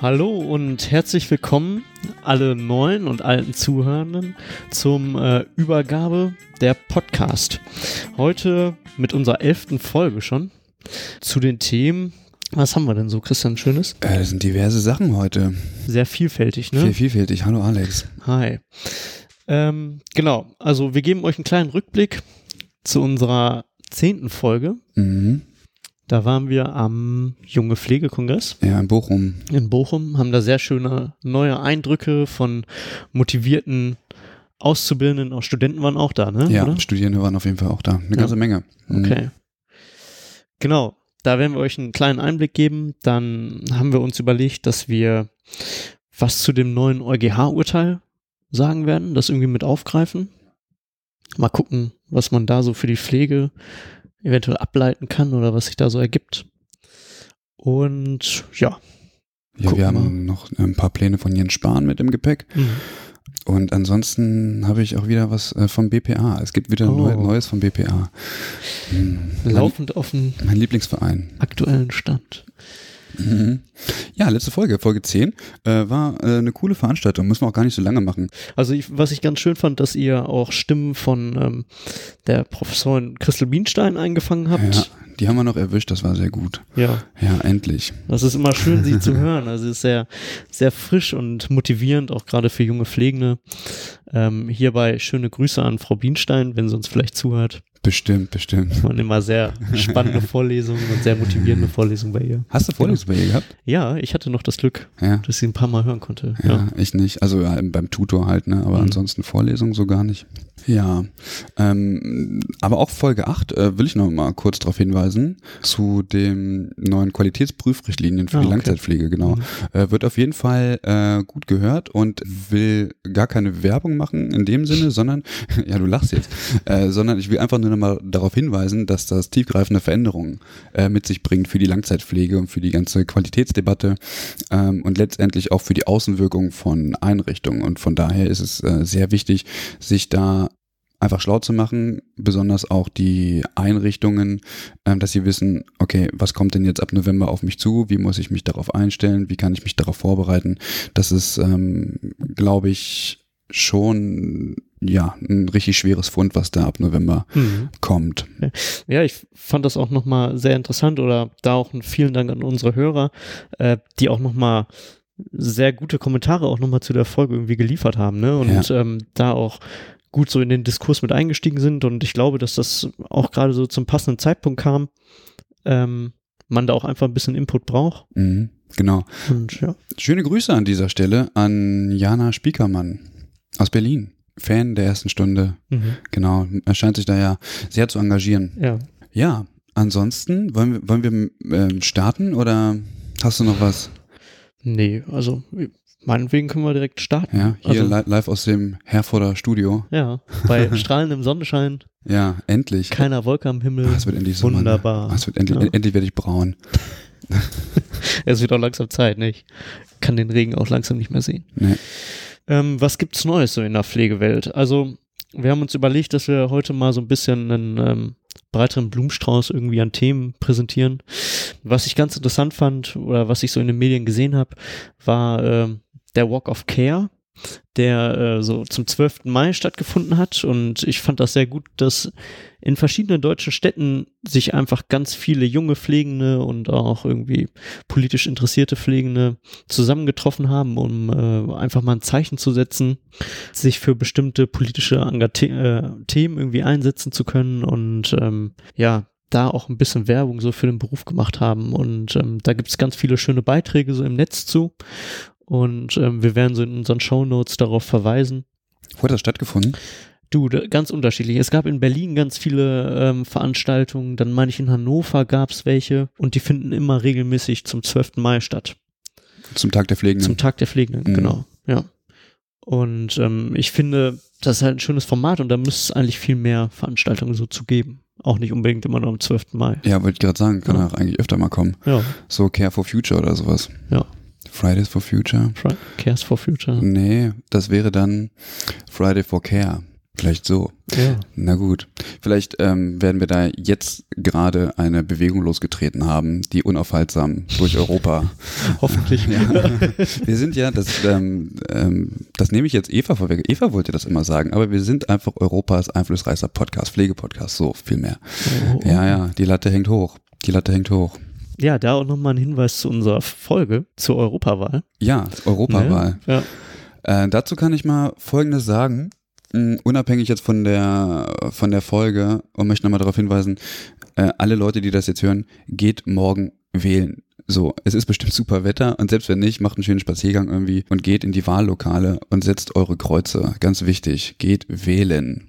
Hallo und herzlich willkommen alle neuen und alten Zuhörenden zum äh, Übergabe der Podcast. Heute mit unserer elften Folge schon zu den Themen. Was haben wir denn so, Christian Schönes? Äh, das sind diverse Sachen heute. Sehr vielfältig, ne? Sehr vielfältig. Hallo Alex. Hi. Ähm, genau, also wir geben euch einen kleinen Rückblick zu unserer zehnten Folge. Mhm. Da waren wir am Junge Pflegekongress Ja, in Bochum. in Bochum, haben da sehr schöne neue Eindrücke von motivierten Auszubildenden, auch Studenten waren auch da, ne? Ja, Oder? Studierende waren auf jeden Fall auch da. Eine ganze Menge. Mhm. Okay. Genau, da werden wir euch einen kleinen Einblick geben. Dann haben wir uns überlegt, dass wir was zu dem neuen EuGH-Urteil sagen werden, das irgendwie mit aufgreifen. Mal gucken, was man da so für die Pflege eventuell ableiten kann oder was sich da so ergibt. Und ja. Ja, wir mal. haben noch ein paar Pläne von Jens Spahn mit im Gepäck. Mhm. Und ansonsten habe ich auch wieder was äh, vom BPA. Es gibt wieder Oh. neu, Neues vom BPA. Hm. Laufend auf dem Mein, mein Lieblingsverein. aktuellen Stand. Mhm. Ja, letzte Folge, Folge 10, äh, war äh, eine coole Veranstaltung. Müssen wir auch gar nicht so lange machen. Also ich, was ich ganz schön fand, dass ihr auch Stimmen von ähm, der Professorin Christel Bienstein eingefangen Ja, habt. die haben wir noch erwischt, das war sehr gut. Ja, Ja, endlich. das ist immer schön, sie zu hören. Also ist sehr, sehr frisch und motivierend, auch gerade für junge Pflegende. Ähm, hierbei schöne Grüße an Frau Bienstein, wenn sie uns vielleicht zuhört. Bestimmt, bestimmt. Es waren immer sehr spannende Vorlesungen und sehr motivierende Vorlesungen bei ihr. Hast du Vorlesung bei ihr gehabt? Ja, ich hatte noch das Glück, Ja. dass ich sie ein paar Mal hören konnte. Ja, Ja. ich nicht. Also ja, beim Tutor halt, ne? Aber Mhm. ansonsten Vorlesung so gar nicht. Ja. Ähm, aber auch Folge 8 äh, will ich noch mal kurz darauf hinweisen, zu den neuen Qualitätsprüfrichtlinien für Ah, die okay. Langzeitpflege, genau. Mhm. Äh, wird auf jeden Fall äh, gut gehört und will gar keine Werbung machen in dem Sinne, sondern, ja, du lachst jetzt, äh, sondern ich will einfach nur noch mal darauf hinweisen, dass das tiefgreifende Veränderungen äh, mit sich bringt für die Langzeitpflege und für die ganze Qualitätsdebatte ähm, und letztendlich auch für die Außenwirkung von Einrichtungen. Und von daher ist es äh, sehr wichtig, sich da einfach schlau zu machen, besonders auch die Einrichtungen, ähm, dass sie wissen, okay, was kommt denn jetzt ab November auf mich zu, wie muss ich mich darauf einstellen, wie kann ich mich darauf vorbereiten. Das ist, ähm, glaube ich, schon ja ein richtig schweres Fund, was da ab November Mhm. kommt. Ja, ich fand das auch nochmal sehr interessant oder da auch einen vielen Dank an unsere Hörer, äh, die auch nochmal sehr gute Kommentare auch nochmal zu der Folge irgendwie geliefert haben, ne? Und ähm, da auch gut so in den Diskurs mit eingestiegen sind und ich glaube, dass das auch gerade so zum passenden Zeitpunkt kam. Ähm, man da auch einfach ein bisschen Input braucht. Mhm, genau. Und ja. Schöne Grüße an dieser Stelle an Jana Spiekermann aus Berlin. Fan der ersten Stunde. Mhm. Genau. Er scheint sich da ja sehr zu engagieren. Ja. Ja, ansonsten wollen wir, wollen wir ähm, starten oder hast du noch was? Nee, also meinetwegen können wir direkt starten. Ja, hier also, li live aus dem Herforder Studio. ja, bei strahlendem Sonnenschein, Ja, endlich. keiner Wolke am Himmel. Ah, es wird endlich Sommer. ne? Wunderbar. Ah, es wird endlich, Ja. endlich werde ich braun. Es wird auch langsam Zeit, ne? Ich kann den Regen auch langsam nicht mehr sehen. Nee. Ähm, was gibt's Neues so in der Pflegewelt? Also, wir haben uns überlegt, dass wir heute mal so ein bisschen einen ähm, breiteren Blumenstrauß irgendwie an Themen präsentieren. Was ich ganz interessant fand oder was ich so in den Medien gesehen habe, war ähm, der Walk of Care. Der äh, so zum 12. Mai stattgefunden hat. Und ich fand das sehr gut, dass in verschiedenen deutschen Städten sich einfach ganz viele junge Pflegende und auch irgendwie politisch interessierte Pflegende zusammengetroffen haben, um äh, einfach mal ein Zeichen zu setzen, sich für bestimmte politische Engate äh, Themen irgendwie einsetzen zu können und ähm, ja, da auch ein bisschen Werbung so für den Beruf gemacht haben. Und ähm, da gibt es ganz viele schöne Beiträge so im Netz zu. Und ähm, wir werden so in unseren Show Notes darauf verweisen. Wo hat das stattgefunden? Du, ganz unterschiedlich. Es gab in Berlin ganz viele ähm, Veranstaltungen, dann meine ich in Hannover gab es welche und die finden immer regelmäßig zum 12. Mai statt. Zum Tag der Pflegenden. Zum Tag der Pflegenden, mhm. genau, ja. Und ähm, ich finde, das ist halt ein schönes Format und da müsste es eigentlich viel mehr Veranstaltungen so zu geben. Auch nicht unbedingt immer nur am 12. Mai. Ja, wollte ich gerade sagen, kann ja. auch eigentlich öfter mal kommen. Ja. So Care for Future oder sowas. Ja. Fridays for Future. Fri Cares for Future. Nee, das wäre dann Friday for Care. Vielleicht so. Ja. Na gut. Vielleicht ähm, werden wir da jetzt gerade eine Bewegung losgetreten haben, die unaufhaltsam durch Europa. Hoffentlich. ja. Wir sind ja, das, ähm, ähm, das nehme ich jetzt Eva vorweg. Eva wollte das immer sagen, aber wir sind einfach Europas einflussreichster Podcast, Pflegepodcast, so viel mehr. Oh. Ja, ja, die Latte hängt hoch. Die Latte hängt hoch. Ja, da auch nochmal ein Hinweis zu unserer Folge zur Europawahl. Ja, Europawahl. Ne? Ja. Äh, dazu kann ich mal Folgendes sagen. Mm, unabhängig jetzt von der, von der Folge und möchte nochmal darauf hinweisen, äh, alle Leute, die das jetzt hören, geht morgen wählen. So, es ist bestimmt super Wetter und selbst wenn nicht, macht einen schönen Spaziergang irgendwie und geht in die Wahllokale und setzt eure Kreuze. Ganz wichtig, geht wählen.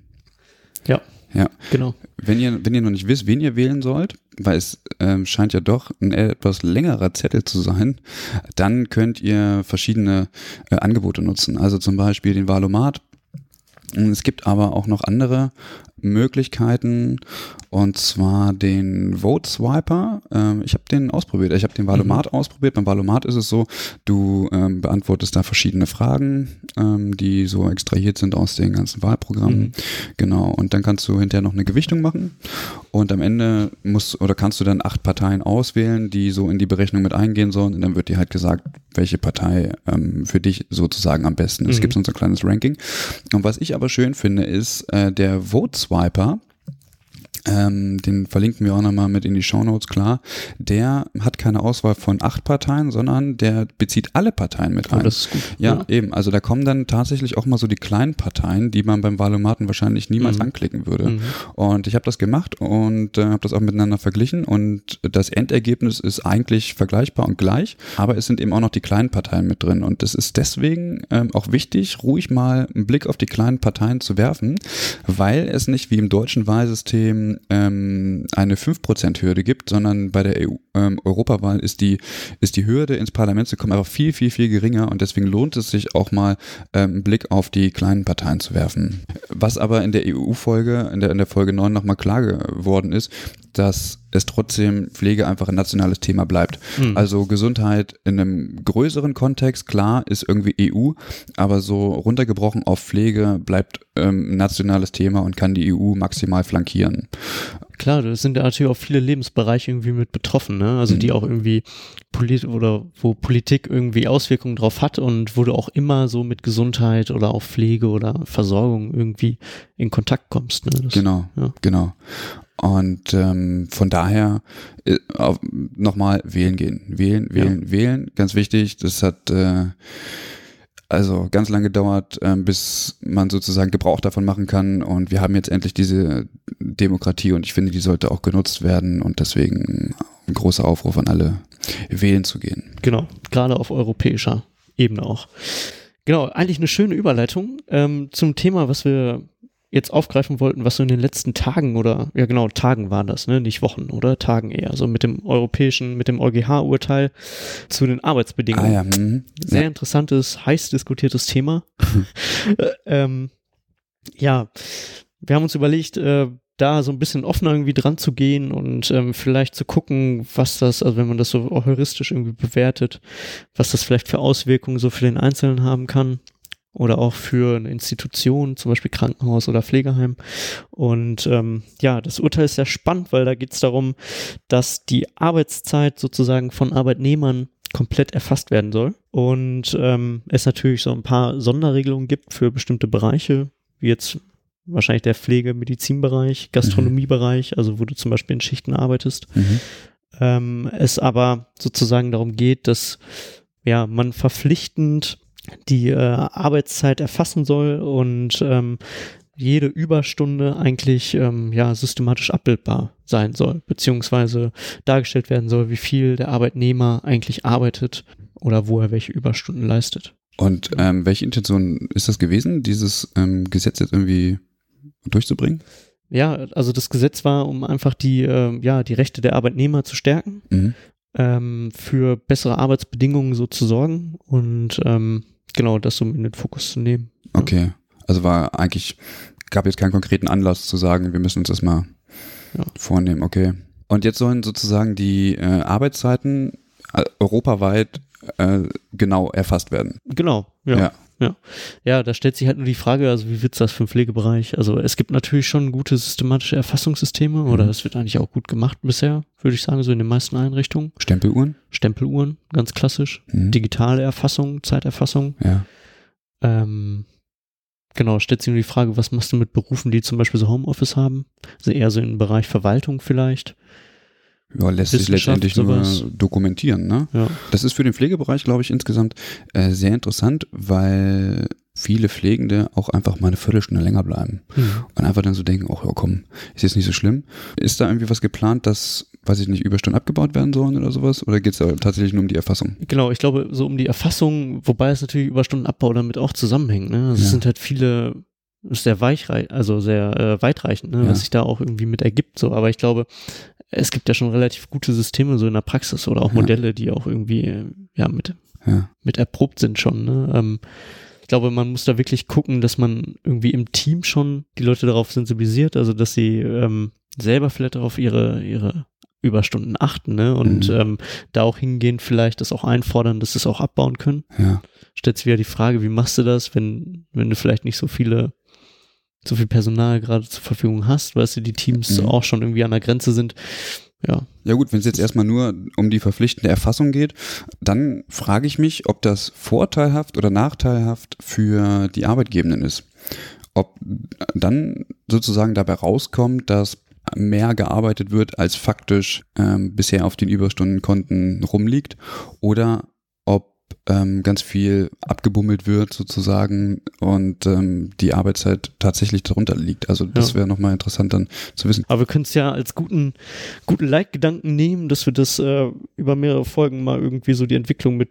Ja. Ja. Genau. Wenn ihr, wenn ihr noch nicht wisst, wen ihr wählen sollt, weil es ähm, scheint ja doch ein etwas längerer Zettel zu sein, dann könnt ihr verschiedene äh, Angebote nutzen. Also zum Beispiel den Wahlomat, es gibt aber auch noch andere Möglichkeiten und zwar den Vote Swiper. Ähm, ich habe den ausprobiert. Ich habe den Valomat mhm. ausprobiert. Beim Valomat ist es so, du ähm, beantwortest da verschiedene Fragen, ähm, die so extrahiert sind aus den ganzen Wahlprogrammen. Mhm. Genau. Und dann kannst du hinterher noch eine Gewichtung machen und am Ende musst oder kannst du dann acht Parteien auswählen, die so in die Berechnung mit eingehen sollen. Und dann wird dir halt gesagt, welche Partei ähm, für dich sozusagen am besten ist. Mhm. Es gibt so ein kleines Ranking. Und was ich aber schön finde, ist äh, der Vote Swiper. Swiper. Ähm, den verlinken wir auch nochmal mit in die Shownotes, klar. Der hat keine Auswahl von acht Parteien, sondern der bezieht alle Parteien mit ein. Oh, das ist gut. Ja, ja, eben. Also da kommen dann tatsächlich auch mal so die kleinen Parteien, die man beim Wahlomaten wahrscheinlich niemals mhm. anklicken würde. Mhm. Und ich habe das gemacht und äh, habe das auch miteinander verglichen und das Endergebnis ist eigentlich vergleichbar und gleich, aber es sind eben auch noch die kleinen Parteien mit drin und es ist deswegen ähm, auch wichtig, ruhig mal einen Blick auf die kleinen Parteien zu werfen, weil es nicht wie im deutschen Wahlsystem ähm, eine 5%-Hürde gibt, sondern bei der EU, ähm, Europawahl ist die, ist die Hürde ins Parlament zu kommen einfach viel, viel, viel geringer und deswegen lohnt es sich auch mal ähm, einen Blick auf die kleinen Parteien zu werfen. Was aber in der EU-Folge, in der, in der Folge 9 nochmal klar geworden ist, dass es trotzdem Pflege einfach ein nationales Thema bleibt. Mhm. Also Gesundheit in einem größeren Kontext, klar, ist irgendwie EU, aber so runtergebrochen auf Pflege bleibt ähm, ein nationales Thema und kann die EU maximal flankieren. Klar, das sind ja natürlich auch viele Lebensbereiche irgendwie mit betroffen, ne? Also mhm. die auch irgendwie Polit oder wo Politik irgendwie Auswirkungen drauf hat und wo du auch immer so mit Gesundheit oder auch Pflege oder Versorgung irgendwie in Kontakt kommst. Ne? Das, genau, ja. genau. Und ähm, von daher äh, nochmal wählen gehen. Wählen, wählen, ja. wählen. Ganz wichtig. Das hat äh, also ganz lange gedauert, äh, bis man sozusagen Gebrauch davon machen kann. Und wir haben jetzt endlich diese Demokratie und ich finde, die sollte auch genutzt werden. Und deswegen ein großer Aufruf an alle, wählen zu gehen. Genau, gerade auf europäischer Ebene auch. Genau, eigentlich eine schöne Überleitung ähm, zum Thema, was wir jetzt aufgreifen wollten, was so in den letzten Tagen oder, ja genau, Tagen waren das, ne, nicht Wochen oder Tagen eher, so mit dem europäischen, mit dem EuGH-Urteil zu den Arbeitsbedingungen. Ah, ja. Mhm. Sehr ja. interessantes, heiß diskutiertes Thema. Äh, ähm, ja, wir haben uns überlegt, äh, da so ein bisschen offener irgendwie dran zu gehen und ähm, vielleicht zu gucken, was das, also wenn man das so heuristisch irgendwie bewertet, was das vielleicht für Auswirkungen so für den Einzelnen haben kann oder auch für eine Institution, zum Beispiel Krankenhaus oder Pflegeheim. Und ähm, ja, das Urteil ist sehr spannend, weil da geht es darum, dass die Arbeitszeit sozusagen von Arbeitnehmern komplett erfasst werden soll. Und ähm, es natürlich so ein paar Sonderregelungen gibt für bestimmte Bereiche, wie jetzt wahrscheinlich der Pflege-, Medizinbereich, Gastronomiebereich, also wo du zum Beispiel in Schichten arbeitest. Mhm. Ähm, es aber sozusagen darum geht, dass ja, man verpflichtend die äh, Arbeitszeit erfassen soll und ähm, jede Überstunde eigentlich ähm, ja systematisch abbildbar sein soll, beziehungsweise dargestellt werden soll, wie viel der Arbeitnehmer eigentlich arbeitet oder wo er welche Überstunden leistet. Und ähm, welche Intention ist das gewesen, dieses ähm, Gesetz jetzt irgendwie durchzubringen? Ja, also das Gesetz war, um einfach die, äh, ja, die Rechte der Arbeitnehmer zu stärken, Mhm. Ähm, für bessere Arbeitsbedingungen so zu sorgen und ähm, genau das um in den Fokus zu nehmen. Okay. Also war eigentlich, gab jetzt keinen konkreten Anlass zu sagen, wir müssen uns das mal Ja. vornehmen, okay. Und jetzt sollen sozusagen die äh, Arbeitszeiten äh, europaweit äh, genau erfasst werden. Genau, ja. Ja. Ja. Ja, da stellt sich halt nur die Frage, also wie wird's das für den Pflegebereich? Also es gibt natürlich schon gute systematische Erfassungssysteme oder Mhm. das wird eigentlich auch gut gemacht bisher, würde ich sagen, so in den meisten Einrichtungen. Stempeluhren? Stempeluhren, ganz klassisch. Mhm. Digitale Erfassung, Zeiterfassung. Ja. Ähm, genau, stellt sich nur die Frage, was machst du mit Berufen, die zum Beispiel so Homeoffice haben? Also eher so im Bereich Verwaltung vielleicht. Ja, lässt sich letztendlich sowas. nur dokumentieren, ne? Ja. Das ist für den Pflegebereich, glaube ich, insgesamt äh, sehr interessant, weil viele Pflegende auch einfach mal eine Viertelstunde länger bleiben Mhm. und einfach dann so denken, oh ja, komm, ist jetzt nicht so schlimm. Ist da irgendwie was geplant, dass, weiß ich nicht, Überstunden abgebaut werden sollen oder sowas? Oder geht es da tatsächlich nur um die Erfassung? Genau, ich glaube, so um die Erfassung, wobei es natürlich Überstundenabbau damit auch zusammenhängt. Ne? Also Ja. Es sind halt viele, ist sehr weichreich, also sehr äh, weitreichend, ne? Ja. was sich da auch irgendwie mit ergibt. So, aber ich glaube, es gibt ja schon relativ gute Systeme so in der Praxis oder auch. Modelle, die auch irgendwie ja mit Ja. mit erprobt sind schon. Ne? Ähm, ich glaube, man muss da wirklich gucken, dass man irgendwie im Team schon die Leute darauf sensibilisiert, also dass sie ähm, selber vielleicht auf ihre, ihre Überstunden achten ne? und Mhm. ähm, da auch hingehen, vielleicht das auch einfordern, dass sie es auch abbauen können. Ja. Stellt sich wieder die Frage, wie machst du das, wenn, wenn du vielleicht nicht so viele, so viel Personal gerade zur Verfügung hast, weißt du, die Teams Mhm. auch schon irgendwie an der Grenze sind. Ja, Ja gut, wenn es jetzt erstmal nur um die verpflichtende Erfassung geht, dann frage ich mich, ob das vorteilhaft oder nachteilhaft für die Arbeitgebenden ist. Ob dann sozusagen dabei rauskommt, dass mehr gearbeitet wird, als faktisch ähm, bisher auf den Überstundenkonten rumliegt, oder ähm, ganz viel abgebummelt wird sozusagen und ähm, die Arbeitszeit tatsächlich darunter liegt. Also das Ja. wäre nochmal interessant dann zu wissen. Aber wir können es ja als guten, guten Leitgedanken nehmen, dass wir das äh, über mehrere Folgen mal irgendwie so die Entwicklung mit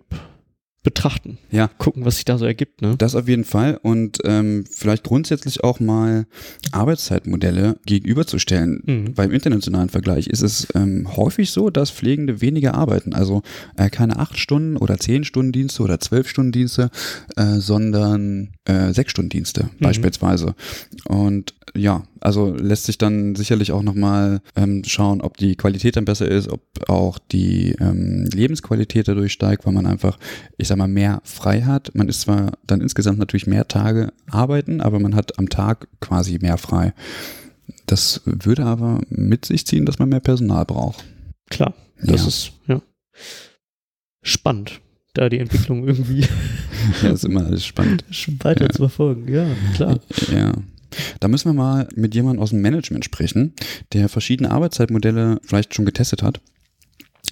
betrachten. Ja. Gucken, was sich da so ergibt, ne? Das auf jeden Fall und ähm, vielleicht grundsätzlich auch mal Arbeitszeitmodelle gegenüberzustellen. Mhm. Weil im internationalen Vergleich ist es ähm, häufig so, dass Pflegende weniger arbeiten. Also äh, keine acht Stunden oder zehn Stunden Dienste oder zwölf Stunden Dienste, äh, sondern äh, sechs Stunden Dienste beispielsweise. Und ja, also lässt sich dann sicherlich auch nochmal ähm, schauen, ob die Qualität dann besser ist, ob auch die ähm, Lebensqualität dadurch steigt, weil man einfach, ich sag mal, mehr frei hat. Man ist zwar dann insgesamt natürlich mehr Tage arbeiten, aber man hat am Tag quasi mehr frei. Das würde aber mit sich ziehen, dass man mehr Personal braucht. Klar, das Ja. ist, ja. Spannend, da die Entwicklung irgendwie Ja, ist immer alles spannend. weiter Ja. zu verfolgen. Ja, klar. Ja. Da müssen wir mal mit jemandem aus dem Management sprechen, der verschiedene Arbeitszeitmodelle vielleicht schon getestet hat.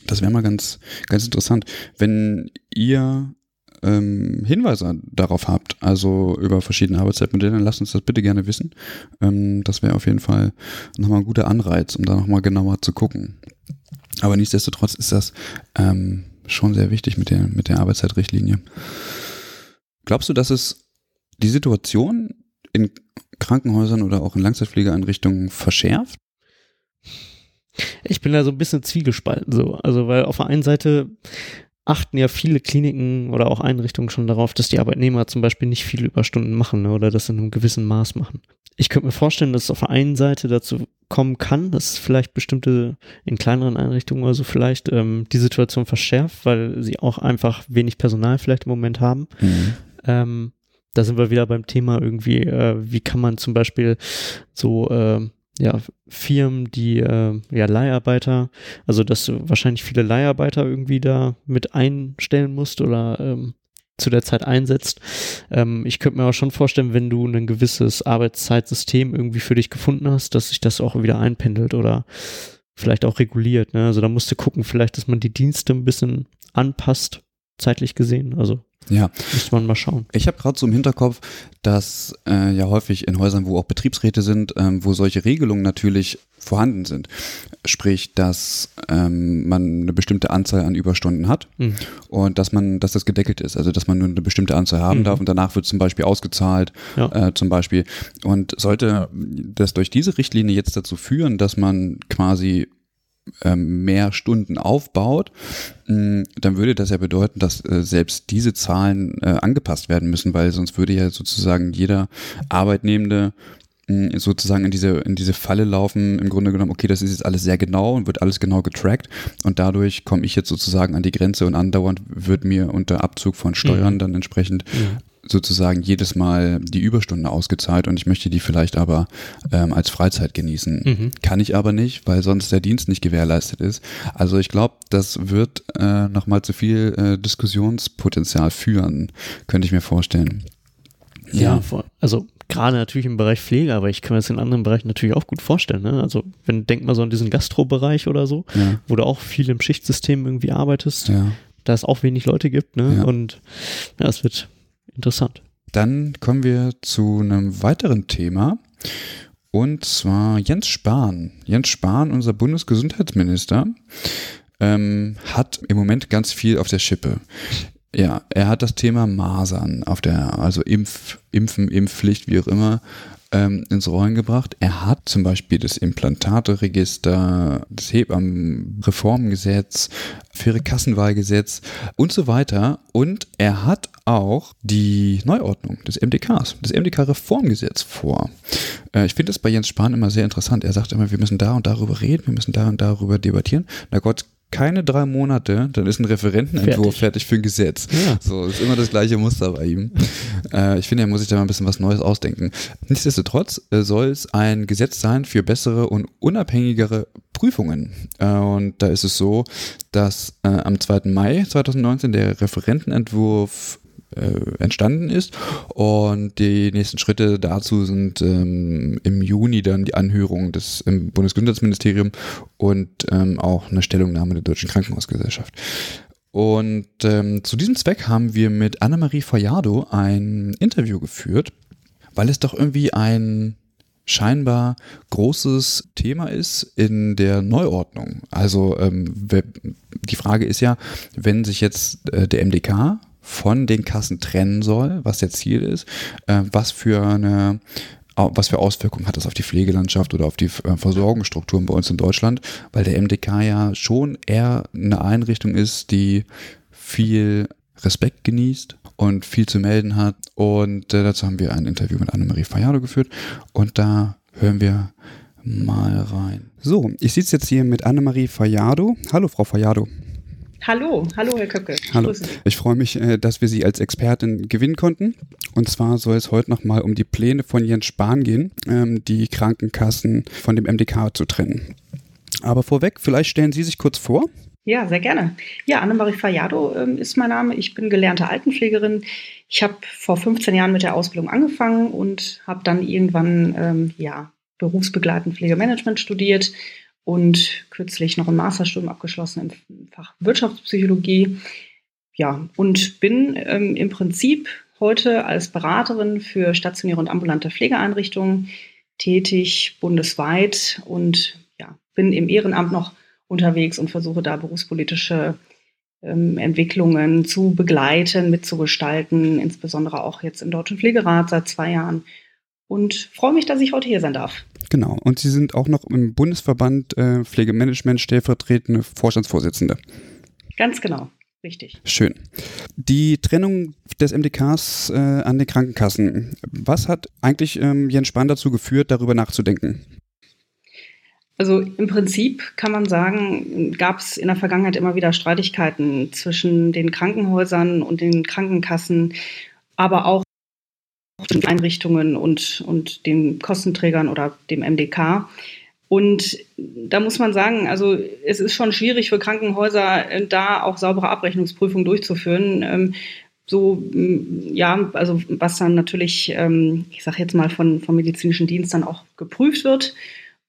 Das wäre mal ganz, ganz interessant. Wenn ihr ähm, Hinweise darauf habt, also über verschiedene Arbeitszeitmodelle, dann lasst uns das bitte gerne wissen. Ähm, das wäre auf jeden Fall nochmal ein guter Anreiz, um da nochmal genauer zu gucken. Aber nichtsdestotrotz ist das ähm, schon sehr wichtig mit der, mit der Arbeitszeitrichtlinie. Glaubst du, dass es die Situation in Krankenhäusern oder auch in Langzeitpflegeeinrichtungen verschärft? Ich bin da so ein bisschen zwiegespalten so. Also, weil auf der einen Seite achten ja viele Kliniken oder auch Einrichtungen schon darauf, dass die Arbeitnehmer zum Beispiel nicht viele Überstunden machen ne, oder das in einem gewissen Maß machen. Ich könnte mir vorstellen, dass es auf der einen Seite dazu kommen kann, dass vielleicht bestimmte in kleineren Einrichtungen oder so vielleicht ähm, die Situation verschärft, weil sie auch einfach wenig Personal vielleicht im Moment haben. Ähm, da sind wir wieder beim Thema irgendwie, äh, wie kann man zum Beispiel so äh, ja, Firmen, die äh, ja Leiharbeiter, also dass du wahrscheinlich viele Leiharbeiter irgendwie da mit einstellen musst oder ähm, zu der Zeit einsetzt. Ähm, ich könnte mir auch schon vorstellen, wenn du ein gewisses Arbeitszeitsystem irgendwie für dich gefunden hast, dass sich das auch wieder einpendelt oder vielleicht auch reguliert. Ne? Also da musst du gucken, vielleicht, dass man die Dienste ein bisschen anpasst, zeitlich gesehen. Also ja. Müsste man mal schauen. Ich habe gerade so im Hinterkopf, dass äh, ja häufig in Häusern, wo auch Betriebsräte sind, ähm, wo solche Regelungen natürlich vorhanden sind. Sprich, dass ähm, man eine bestimmte Anzahl an Überstunden hat mhm. und dass man, dass das gedeckelt ist. Also dass man nur eine bestimmte Anzahl haben mhm. darf und danach wird zum Beispiel ausgezahlt, ja. äh, zum Beispiel. Und sollte das durch diese Richtlinie jetzt dazu führen, dass man quasi mehr Stunden aufbaut, mm, dann würde das ja bedeuten, dass äh, selbst diese Zahlen äh, angepasst werden müssen, weil sonst würde ja sozusagen jeder Arbeitnehmende mm, sozusagen in diese, in diese Falle laufen, im Grunde genommen, okay, das ist jetzt alles sehr genau und wird alles genau getrackt und dadurch komme ich jetzt sozusagen an die Grenze und andauernd wird mir unter Abzug von Steuern mhm. dann entsprechend mhm sozusagen jedes Mal die Überstunden ausgezahlt und ich möchte die vielleicht aber ähm, als Freizeit genießen. Mhm. Kann ich aber nicht, weil sonst der Dienst nicht gewährleistet ist. Also ich glaube, das wird äh, nochmal zu viel äh, Diskussionspotenzial führen, könnte ich mir vorstellen. Ja, ja also gerade natürlich im Bereich Pflege, aber ich kann mir das in anderen Bereichen natürlich auch gut vorstellen. Ne? Also wenn denk mal so an diesen Gastrobereich oder so, ja. wo du auch viel im Schichtsystem irgendwie arbeitest, ja. da es auch wenig Leute gibt, ne? Und ja, es wird interessant. Dann kommen wir zu einem weiteren Thema. Und zwar Jens Spahn. Jens Spahn, unser Bundesgesundheitsminister, ähm, hat im Moment ganz viel auf der Schippe. Ja, er hat das Thema Masern auf der, also Impf, Impfen, Impfpflicht, wie auch immer, ähm, ins Rollen gebracht. Er hat zum Beispiel das Implantateregister, das Hebammenreformgesetz, faire Kassenwahlgesetz und so weiter. Und er hat auch die Neuordnung des MDKs, das MDK-Reformgesetz vor. Äh, ich finde das bei Jens Spahn immer sehr interessant. Er sagt immer, wir müssen da und darüber reden, wir müssen da und darüber debattieren. Na Gott, keine drei Monate, dann ist ein Referentenentwurf fertig, fertig für ein Gesetz. Ja. So, ist immer das gleiche Muster bei ihm. Äh, ich finde, er muss sich da mal ein bisschen was Neues ausdenken. Nichtsdestotrotz äh, soll es ein Gesetz sein für bessere und unabhängigere Prüfungen. Äh, und da ist es so, dass äh, am 2. Mai 2019 der Referentenentwurf äh, entstanden ist. Und die nächsten Schritte dazu sind ähm, im Juni dann die Anhörung des im Bundesgesundheitsministerium und ähm, auch eine Stellungnahme der Deutschen Krankenhausgesellschaft. Und ähm, zu diesem Zweck haben wir mit Annemarie Fayado ein Interview geführt, weil es doch irgendwie ein scheinbar großes Thema ist in der Neuordnung. Also ähm, die Frage ist ja, wenn sich jetzt äh, der MDK von den Kassen trennen soll, was der Ziel ist, äh, was für eine was für Auswirkungen hat das auf die Pflegelandschaft oder auf die äh, Versorgungsstrukturen bei uns in Deutschland, weil der MDK ja schon eher eine Einrichtung ist, die viel Respekt genießt und viel zu melden hat. Und äh, dazu haben wir ein Interview mit Annemarie Fayado geführt und da hören wir mal rein. So, ich sitze jetzt hier mit Annemarie Fayado. Hallo, Frau Fayado. Hallo, hallo Herr Köcke. Hallo. Ich freue mich, äh, dass wir Sie als Expertin gewinnen konnten. Und zwar soll es heute nochmal um die Pläne von Jens Spahn gehen, ähm, die Krankenkassen von dem MDK zu trennen. Aber vorweg, vielleicht stellen Sie sich kurz vor. Ja, sehr gerne. Ja, Annemarie Fayado ähm, ist mein Name. Ich bin gelernte Altenpflegerin. Ich habe vor 15 Jahren mit der Ausbildung angefangen und habe dann irgendwann ähm, ja, berufsbegleitend Pflegemanagement studiert und kürzlich noch ein Masterstudium abgeschlossen im Fach Wirtschaftspsychologie. Ja, und bin ähm, im Prinzip heute als Beraterin für stationäre und ambulante Pflegeeinrichtungen tätig, bundesweit und ja, bin im Ehrenamt noch unterwegs und versuche da berufspolitische ähm, Entwicklungen zu begleiten, mitzugestalten, insbesondere auch jetzt im Deutschen Pflegerat seit zwei Jahren. Und freue mich, dass ich heute hier sein darf. Genau. Und Sie sind auch noch im Bundesverband äh, Pflegemanagement stellvertretende Vorstandsvorsitzende. Ganz genau. Richtig. Schön. Die Trennung des MDKs äh, an den Krankenkassen. Was hat eigentlich ähm, Jens Spahn dazu geführt, darüber nachzudenken? Also im Prinzip kann man sagen, gab es in der Vergangenheit immer wieder Streitigkeiten zwischen den Krankenhäusern und den Krankenkassen, aber auch Einrichtungen und, und den Kostenträgern oder dem MDK. Und da muss man sagen, also es ist schon schwierig für Krankenhäuser, äh, da auch saubere Abrechnungsprüfungen durchzuführen. Ähm, so, ja, also was dann natürlich, ähm, ich sage jetzt mal, von, vom medizinischen Dienst dann auch geprüft wird.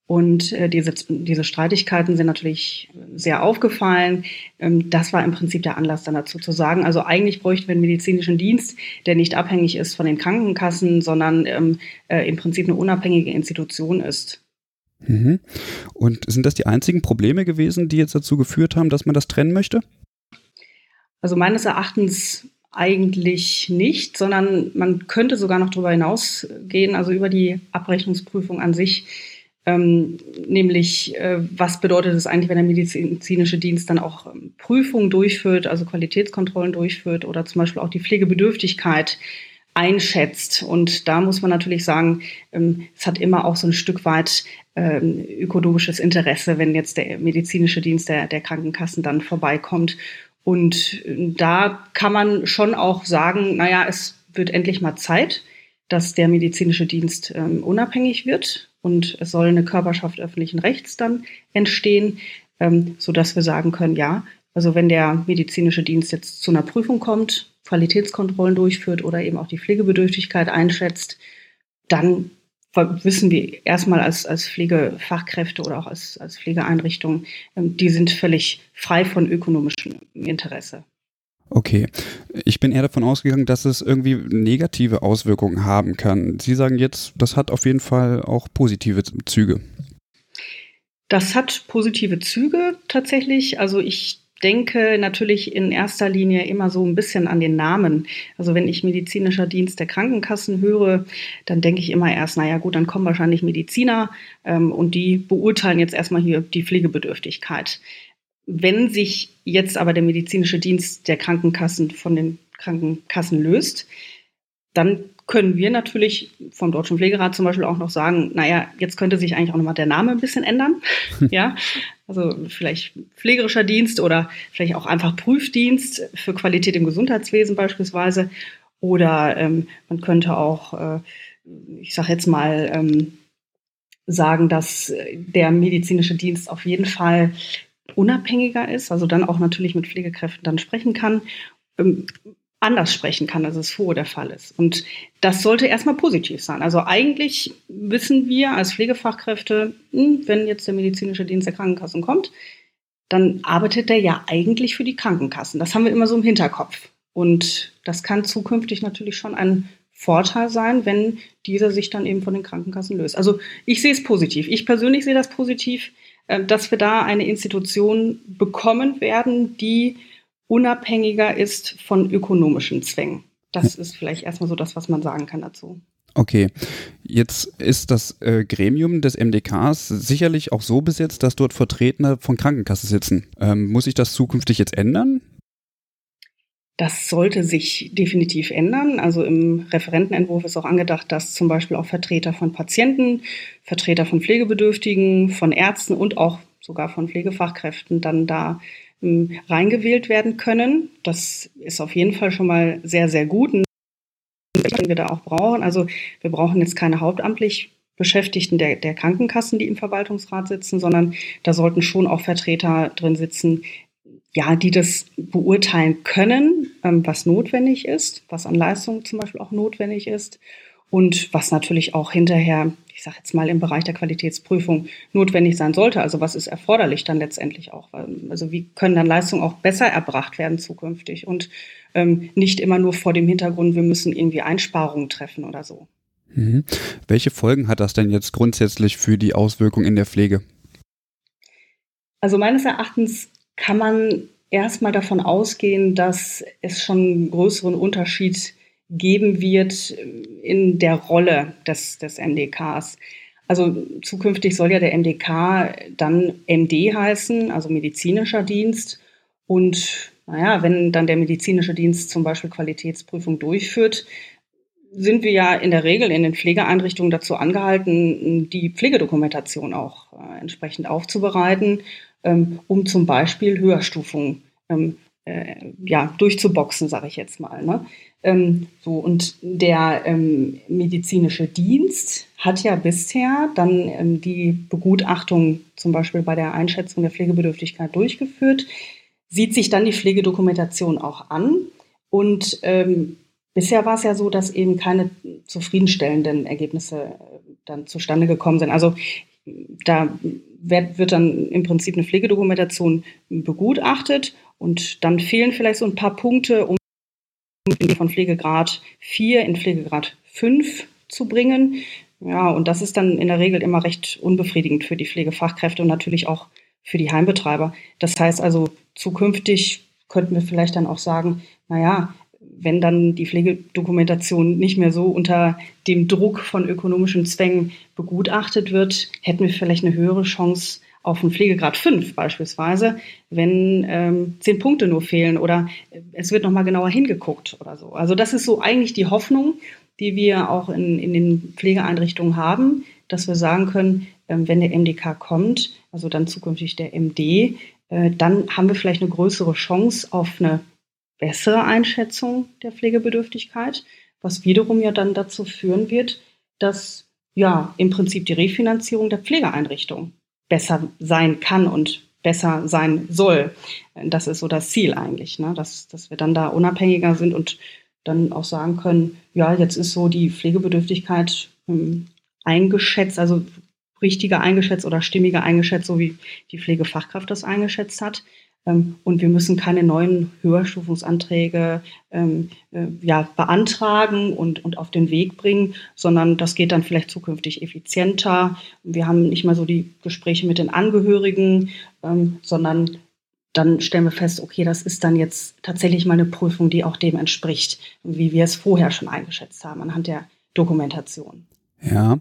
Und äh, diese, diese Streitigkeiten sind natürlich sehr aufgefallen. Ähm, das war im Prinzip der Anlass dann dazu zu sagen, also eigentlich bräuchten wir einen medizinischen Dienst, der nicht abhängig ist von den Krankenkassen, sondern ähm, äh, im Prinzip eine unabhängige Institution ist. Mhm. Und sind das die einzigen Probleme gewesen, die jetzt dazu geführt haben, dass man das trennen möchte? Also meines Erachtens eigentlich nicht, sondern man könnte sogar noch darüber hinausgehen, also über die Abrechnungsprüfung an sich ähm, nämlich, äh, was bedeutet es eigentlich, wenn der medizinische Dienst dann auch ähm, Prüfungen durchführt, also Qualitätskontrollen durchführt oder zum Beispiel auch die Pflegebedürftigkeit einschätzt. Und da muss man natürlich sagen, ähm, es hat immer auch so ein Stück weit ähm, ökonomisches Interesse, wenn jetzt der medizinische Dienst der, der Krankenkassen dann vorbeikommt. Und äh, da kann man schon auch sagen, naja, es wird endlich mal Zeit, dass der medizinische Dienst ähm, unabhängig wird und es soll eine Körperschaft öffentlichen Rechts dann entstehen, ähm, sodass wir sagen können, ja, also wenn der medizinische Dienst jetzt zu einer Prüfung kommt, Qualitätskontrollen durchführt oder eben auch die Pflegebedürftigkeit einschätzt, dann wissen wir erstmal als, als Pflegefachkräfte oder auch als, als Pflegeeinrichtungen, ähm, die sind völlig frei von ökonomischem Interesse. Okay, ich bin eher davon ausgegangen, dass es irgendwie negative Auswirkungen haben kann. Sie sagen jetzt, das hat auf jeden Fall auch positive Züge. Das hat positive Züge tatsächlich. Also ich denke natürlich in erster Linie immer so ein bisschen an den Namen. Also wenn ich medizinischer Dienst der Krankenkassen höre, dann denke ich immer erst, naja gut, dann kommen wahrscheinlich Mediziner ähm, und die beurteilen jetzt erstmal hier die Pflegebedürftigkeit. Wenn sich jetzt aber der medizinische Dienst der Krankenkassen von den Krankenkassen löst, dann können wir natürlich vom Deutschen Pflegerat zum Beispiel auch noch sagen, naja, jetzt könnte sich eigentlich auch nochmal der Name ein bisschen ändern. ja, also vielleicht pflegerischer Dienst oder vielleicht auch einfach Prüfdienst für Qualität im Gesundheitswesen beispielsweise. Oder ähm, man könnte auch, äh, ich sage jetzt mal, ähm, sagen, dass der medizinische Dienst auf jeden Fall unabhängiger ist, also dann auch natürlich mit Pflegekräften dann sprechen kann, ähm, anders sprechen kann, als es vorher der Fall ist. Und das sollte erstmal positiv sein. Also eigentlich wissen wir als Pflegefachkräfte, hm, wenn jetzt der medizinische Dienst der Krankenkassen kommt, dann arbeitet der ja eigentlich für die Krankenkassen. Das haben wir immer so im Hinterkopf. Und das kann zukünftig natürlich schon ein Vorteil sein, wenn dieser sich dann eben von den Krankenkassen löst. Also ich sehe es positiv. Ich persönlich sehe das positiv. Äh, dass wir da eine Institution bekommen werden, die unabhängiger ist von ökonomischen Zwängen. Das ist vielleicht erstmal so das, was man sagen kann dazu. Okay, jetzt ist das äh, Gremium des MDKs sicherlich auch so besetzt, dass dort Vertreter von Krankenkassen sitzen. Ähm, muss sich das zukünftig jetzt ändern? Das sollte sich definitiv ändern. Also im Referentenentwurf ist auch angedacht, dass zum Beispiel auch Vertreter von Patienten, Vertreter von Pflegebedürftigen, von Ärzten und auch sogar von Pflegefachkräften dann da ähm, reingewählt werden können. Das ist auf jeden Fall schon mal sehr, sehr gut. Und wir da auch brauchen. Also wir brauchen jetzt keine hauptamtlich Beschäftigten der, der Krankenkassen, die im Verwaltungsrat sitzen, sondern da sollten schon auch Vertreter drin sitzen, ja, die das beurteilen können, ähm, was notwendig ist, was an Leistung zum Beispiel auch notwendig ist und was natürlich auch hinterher, ich sage jetzt mal im Bereich der Qualitätsprüfung notwendig sein sollte. Also was ist erforderlich dann letztendlich auch? Also wie können dann Leistungen auch besser erbracht werden zukünftig und ähm, nicht immer nur vor dem Hintergrund, wir müssen irgendwie Einsparungen treffen oder so. Mhm. Welche Folgen hat das denn jetzt grundsätzlich für die Auswirkung in der Pflege? Also meines Erachtens kann man erstmal davon ausgehen, dass es schon einen größeren Unterschied geben wird in der Rolle des, des MDKs. Also zukünftig soll ja der MDK dann MD heißen, also medizinischer Dienst. Und naja, wenn dann der medizinische Dienst zum Beispiel Qualitätsprüfung durchführt, sind wir ja in der Regel in den Pflegeeinrichtungen dazu angehalten, die Pflegedokumentation auch äh, entsprechend aufzubereiten um zum Beispiel Höherstufungen ähm, äh, ja, durchzuboxen, sage ich jetzt mal. Ne? Ähm, so, und der ähm, medizinische Dienst hat ja bisher dann ähm, die Begutachtung zum Beispiel bei der Einschätzung der Pflegebedürftigkeit durchgeführt, sieht sich dann die Pflegedokumentation auch an und ähm, bisher war es ja so, dass eben keine zufriedenstellenden Ergebnisse äh, dann zustande gekommen sind. Also da wird, wird dann im Prinzip eine Pflegedokumentation begutachtet und dann fehlen vielleicht so ein paar Punkte, um von Pflegegrad 4 in Pflegegrad 5 zu bringen. Ja, und das ist dann in der Regel immer recht unbefriedigend für die Pflegefachkräfte und natürlich auch für die Heimbetreiber. Das heißt also, zukünftig könnten wir vielleicht dann auch sagen, naja, wenn dann die Pflegedokumentation nicht mehr so unter dem Druck von ökonomischen Zwängen begutachtet wird, hätten wir vielleicht eine höhere Chance auf einen Pflegegrad 5 beispielsweise, wenn ähm, zehn Punkte nur fehlen oder es wird nochmal genauer hingeguckt oder so. Also das ist so eigentlich die Hoffnung, die wir auch in, in den Pflegeeinrichtungen haben, dass wir sagen können, ähm, wenn der MDK kommt, also dann zukünftig der MD, äh, dann haben wir vielleicht eine größere Chance auf eine bessere Einschätzung der Pflegebedürftigkeit, was wiederum ja dann dazu führen wird, dass ja im Prinzip die Refinanzierung der Pflegeeinrichtung besser sein kann und besser sein soll. Das ist so das Ziel eigentlich, ne? dass, dass wir dann da unabhängiger sind und dann auch sagen können, ja, jetzt ist so die Pflegebedürftigkeit ähm, eingeschätzt, also richtiger eingeschätzt oder stimmiger eingeschätzt, so wie die Pflegefachkraft das eingeschätzt hat. Ähm, und wir müssen keine neuen Höherstufungsanträge ähm, äh, ja, beantragen und, und auf den Weg bringen, sondern das geht dann vielleicht zukünftig effizienter. Wir haben nicht mehr so die Gespräche mit den Angehörigen, ähm, sondern dann stellen wir fest, okay, das ist dann jetzt tatsächlich mal eine Prüfung, die auch dem entspricht, wie wir es vorher schon eingeschätzt haben, anhand der Dokumentation. Ja,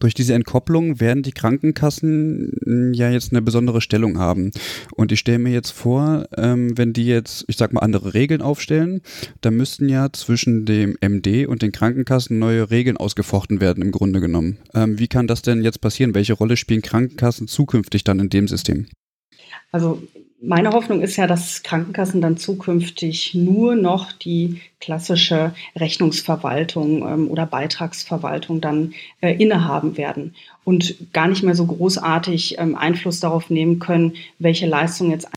durch diese Entkopplung werden die Krankenkassen hm, ja jetzt eine besondere Stellung haben. Und ich stelle mir jetzt vor, ähm, wenn die jetzt, ich sag mal, andere Regeln aufstellen, dann müssten ja zwischen dem MD und den Krankenkassen neue Regeln ausgefochten werden, im Grunde genommen. Ähm, wie kann das denn jetzt passieren? Welche Rolle spielen Krankenkassen zukünftig dann in dem System? Also meine Hoffnung ist ja, dass Krankenkassen dann zukünftig nur noch die klassische Rechnungsverwaltung ähm, oder Beitragsverwaltung dann äh, innehaben werden und gar nicht mehr so großartig ähm, Einfluss darauf nehmen können, welche Leistungen jetzt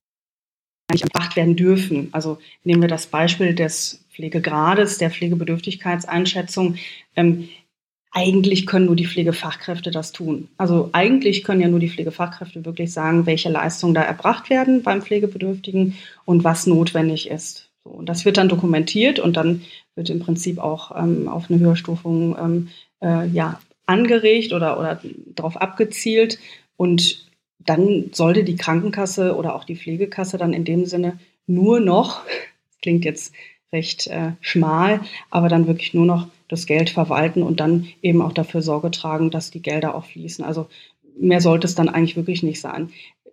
eigentlich erbracht werden dürfen. Also nehmen wir das Beispiel des Pflegegrades, der Pflegebedürftigkeitseinschätzung. Ähm, eigentlich können nur die Pflegefachkräfte das tun. Also eigentlich können ja nur die Pflegefachkräfte wirklich sagen, welche Leistungen da erbracht werden beim Pflegebedürftigen und was notwendig ist. So, und das wird dann dokumentiert und dann wird im Prinzip auch ähm, auf eine Höherstufung ähm, äh, ja, angeregt oder, oder darauf abgezielt. Und dann sollte die Krankenkasse oder auch die Pflegekasse dann in dem Sinne nur noch, klingt jetzt recht äh, schmal, aber dann wirklich nur noch das Geld verwalten und dann eben auch dafür Sorge tragen, dass die Gelder auch fließen. Also mehr sollte es dann eigentlich wirklich nicht sein.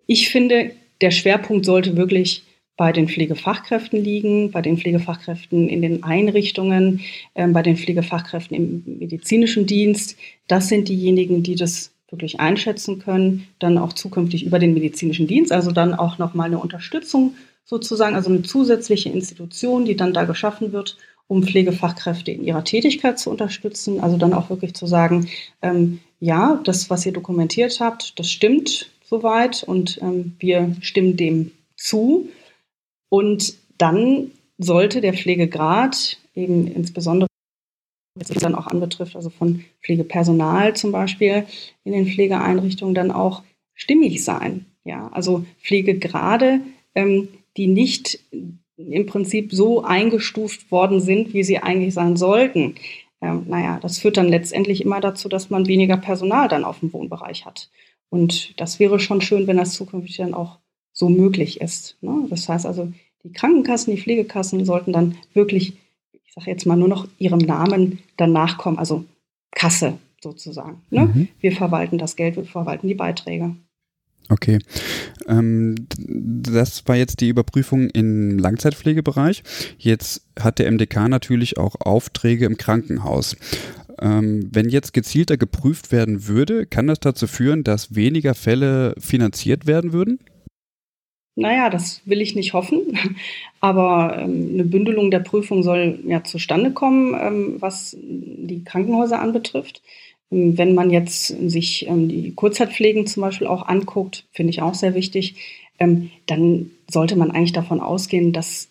Ich finde, der Schwerpunkt sollte wirklich bei den Pflegefachkräften liegen, bei den Pflegefachkräften in den Einrichtungen, äh, bei den Pflegefachkräften im medizinischen Dienst. Das sind diejenigen, die das wirklich einschätzen können, dann auch zukünftig über den medizinischen Dienst, also dann auch nochmal eine Unterstützung sozusagen, also eine zusätzliche Institution, die dann da geschaffen wird, um Pflegefachkräfte in ihrer Tätigkeit zu unterstützen. Also dann auch wirklich zu sagen, ähm, ja, das, was ihr dokumentiert habt, das stimmt soweit und ähm, wir stimmen dem zu. Und dann sollte der Pflegegrad eben insbesondere was dann auch anbetrifft, also von Pflegepersonal zum Beispiel in den Pflegeeinrichtungen dann auch stimmig sein. Ja, also Pflegegrade, ähm, die nicht im Prinzip so eingestuft worden sind, wie sie eigentlich sein sollten. Ähm, naja, das führt dann letztendlich immer dazu, dass man weniger Personal dann auf dem Wohnbereich hat. Und das wäre schon schön, wenn das zukünftig dann auch so möglich ist. Ne? Das heißt also, die Krankenkassen, die Pflegekassen sollten dann wirklich, ich sage jetzt mal nur noch ihrem Namen dann nachkommen, also Kasse sozusagen. Ne? Mhm. Wir verwalten das Geld, wir verwalten die Beiträge. Okay. Ähm, das war jetzt die Überprüfung im Langzeitpflegebereich. Jetzt hat der MDK natürlich auch Aufträge im Krankenhaus. Ähm, wenn jetzt gezielter geprüft werden würde, kann das dazu führen, dass weniger Fälle finanziert werden würden? Naja, das will ich nicht hoffen. Aber ähm, eine Bündelung der Prüfung soll ja zustande kommen, ähm, was die Krankenhäuser anbetrifft. Ähm, wenn man jetzt sich ähm, die Kurzzeitpflegen zum Beispiel auch anguckt, finde ich auch sehr wichtig, ähm, dann sollte man eigentlich davon ausgehen, dass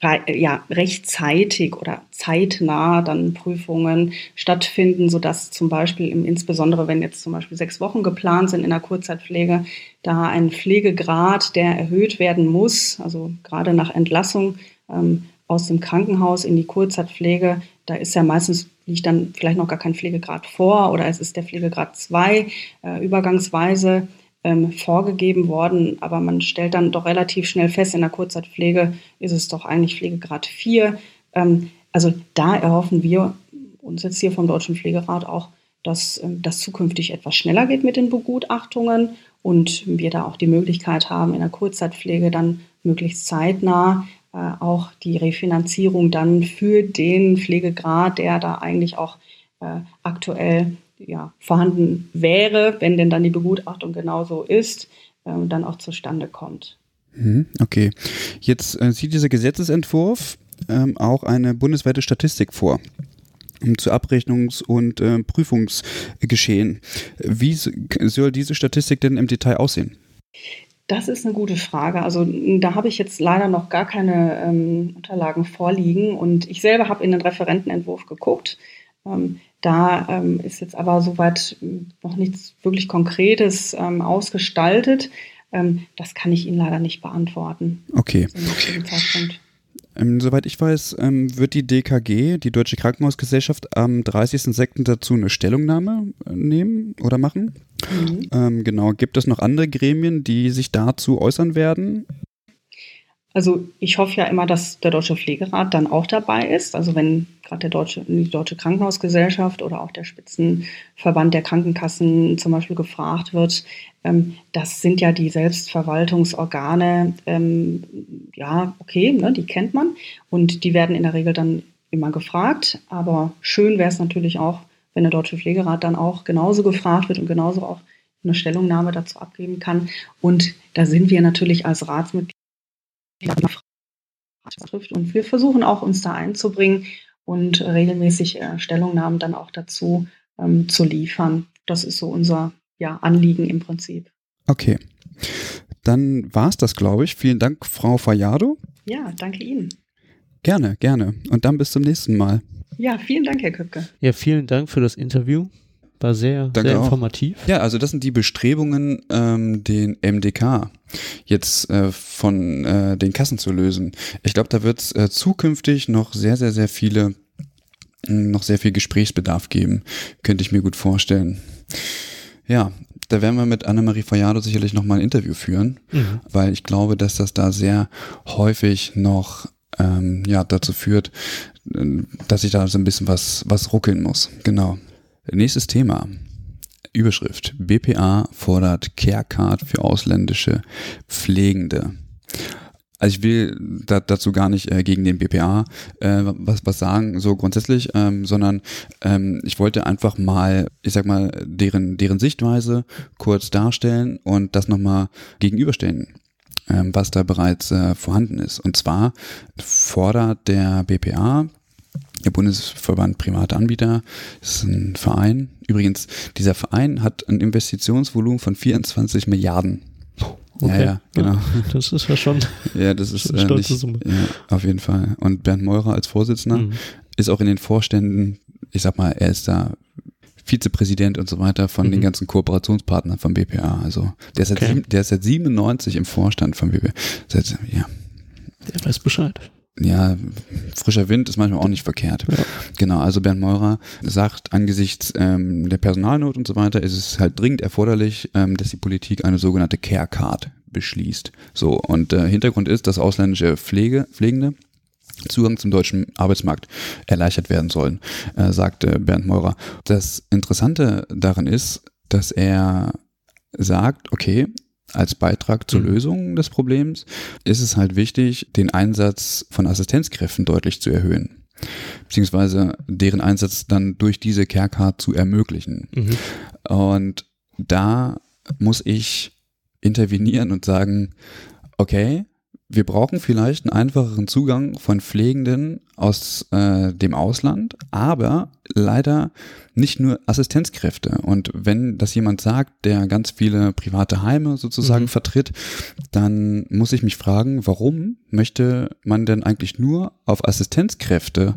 ja, rechtzeitig oder zeitnah dann Prüfungen stattfinden, sodass zum Beispiel insbesondere wenn jetzt zum Beispiel sechs Wochen geplant sind in der Kurzzeitpflege, da ein Pflegegrad, der erhöht werden muss, also gerade nach Entlassung ähm, aus dem Krankenhaus in die Kurzzeitpflege, da ist ja meistens liegt dann vielleicht noch gar kein Pflegegrad vor oder es ist der Pflegegrad 2 äh, übergangsweise ähm, vorgegeben worden, aber man stellt dann doch relativ schnell fest, in der Kurzzeitpflege ist es doch eigentlich Pflegegrad 4. Ähm, also da erhoffen wir uns jetzt hier vom Deutschen Pflegerat auch, dass ähm, das zukünftig etwas schneller geht mit den Begutachtungen und wir da auch die Möglichkeit haben, in der Kurzzeitpflege dann möglichst zeitnah auch die Refinanzierung dann für den Pflegegrad, der da eigentlich auch äh, aktuell ja, vorhanden wäre, wenn denn dann die Begutachtung genauso ist, äh, dann auch zustande kommt. Mhm, okay. Jetzt äh, sieht dieser Gesetzesentwurf ähm, auch eine bundesweite Statistik vor zu Abrechnungs- und äh, Prüfungsgeschehen. Wie soll diese Statistik denn im Detail aussehen? Das ist eine gute Frage. Also da habe ich jetzt leider noch gar keine ähm, Unterlagen vorliegen und ich selber habe in den Referentenentwurf geguckt. Ähm, da ähm, ist jetzt aber soweit noch nichts wirklich Konkretes ähm, ausgestaltet. Ähm, das kann ich Ihnen leider nicht beantworten. Okay. Ähm, soweit ich weiß, ähm, wird die DKG, die Deutsche Krankenhausgesellschaft, am 30.06. dazu eine Stellungnahme äh, nehmen oder machen. Mhm. Ähm, genau. Gibt es noch andere Gremien, die sich dazu äußern werden? Also ich hoffe ja immer, dass der Deutsche Pflegerat dann auch dabei ist. Also wenn gerade der Deutsche, die Deutsche Krankenhausgesellschaft oder auch der Spitzenverband der Krankenkassen zum Beispiel gefragt wird, ähm, das sind ja die Selbstverwaltungsorgane, ähm, ja, okay, ne, die kennt man und die werden in der Regel dann immer gefragt. Aber schön wäre es natürlich auch, wenn der Deutsche Pflegerat dann auch genauso gefragt wird und genauso auch eine Stellungnahme dazu abgeben kann. Und da sind wir natürlich als Ratsmitglieder trifft. Und wir versuchen auch, uns da einzubringen und regelmäßig äh, Stellungnahmen dann auch dazu ähm, zu liefern. Das ist so unser ja, Anliegen im Prinzip. Okay. Dann war es das, glaube ich. Vielen Dank, Frau Fayado. Ja, danke Ihnen. Gerne, gerne. Und dann bis zum nächsten Mal. Ja, vielen Dank, Herr Köpke. Ja, vielen Dank für das Interview. War sehr, Danke sehr informativ. Auch. Ja, also das sind die Bestrebungen, ähm, den MDK jetzt äh, von äh, den Kassen zu lösen. Ich glaube, da wird es äh, zukünftig noch sehr, sehr, sehr viele, hm, noch sehr viel Gesprächsbedarf geben. Könnte ich mir gut vorstellen. Ja, da werden wir mit Annemarie Fayado sicherlich nochmal ein Interview führen, mhm. weil ich glaube, dass das da sehr häufig noch ähm, ja, dazu führt, äh, dass ich da so ein bisschen was, was ruckeln muss. Genau. Nächstes Thema. Überschrift. BPA fordert Care Card für ausländische Pflegende. Also ich will da, dazu gar nicht äh, gegen den BPA äh, was, was sagen, so grundsätzlich, ähm, sondern ähm, ich wollte einfach mal, ich sag mal, deren, deren Sichtweise kurz darstellen und das nochmal gegenüberstellen, ähm, was da bereits äh, vorhanden ist. Und zwar fordert der BPA der Bundesverband Private Anbieter ist ein Verein. Übrigens, dieser Verein hat ein Investitionsvolumen von 24 Milliarden. Okay. Ja, ja, genau. Ja, das ist ja schon ja, das ist, eine stolze äh, nicht, Summe. Ja, auf jeden Fall. Und Bernd Meurer als Vorsitzender mhm. ist auch in den Vorständen, ich sag mal, er ist da Vizepräsident und so weiter von mhm. den ganzen Kooperationspartnern vom BPA. Also der ist, okay. seit, der ist seit 97 im Vorstand vom BPA. Seit, ja. Der weiß Bescheid ja, frischer Wind ist manchmal auch nicht verkehrt. Ja. Genau, also Bernd Meurer sagt, angesichts ähm, der Personalnot und so weiter ist es halt dringend erforderlich, ähm, dass die Politik eine sogenannte Care Card beschließt. So, und äh, Hintergrund ist, dass ausländische Pflege, Pflegende Zugang zum deutschen Arbeitsmarkt erleichtert werden sollen, äh, sagte Bernd Meurer. Das Interessante daran ist, dass er sagt, okay, als Beitrag zur mhm. Lösung des Problems ist es halt wichtig, den Einsatz von Assistenzkräften deutlich zu erhöhen. Beziehungsweise deren Einsatz dann durch diese CareCard zu ermöglichen. Mhm. Und da muss ich intervenieren und sagen, okay, wir brauchen vielleicht einen einfacheren Zugang von Pflegenden aus äh, dem Ausland, aber leider nicht nur Assistenzkräfte. Und wenn das jemand sagt, der ganz viele private Heime sozusagen mhm. vertritt, dann muss ich mich fragen, warum möchte man denn eigentlich nur auf Assistenzkräfte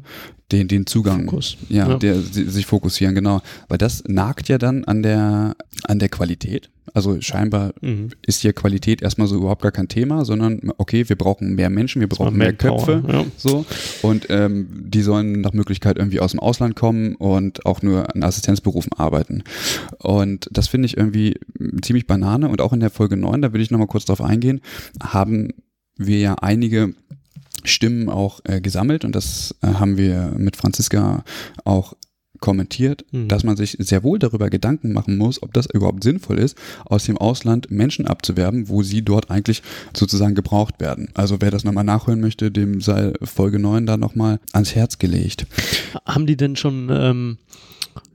den, den Zugang, Fokus. ja, ja. Der, sich fokussieren, genau. Weil das nagt ja dann an der, an der Qualität. Also scheinbar mhm. ist hier Qualität erstmal so überhaupt gar kein Thema, sondern okay, wir brauchen mehr Menschen, wir brauchen mehr Köpfe, ja. so und ähm, die sollen nach Möglichkeit irgendwie aus dem Ausland kommen und auch nur an Assistenzberufen arbeiten. Und das finde ich irgendwie ziemlich Banane und auch in der Folge 9, da will ich nochmal kurz drauf eingehen, haben wir ja einige Stimmen auch äh, gesammelt und das äh, haben wir mit Franziska auch kommentiert, mhm. dass man sich sehr wohl darüber Gedanken machen muss, ob das überhaupt sinnvoll ist, aus dem Ausland Menschen abzuwerben, wo sie dort eigentlich sozusagen gebraucht werden. Also wer das nochmal nachhören möchte, dem sei Folge 9 da nochmal ans Herz gelegt. Haben die denn schon ähm,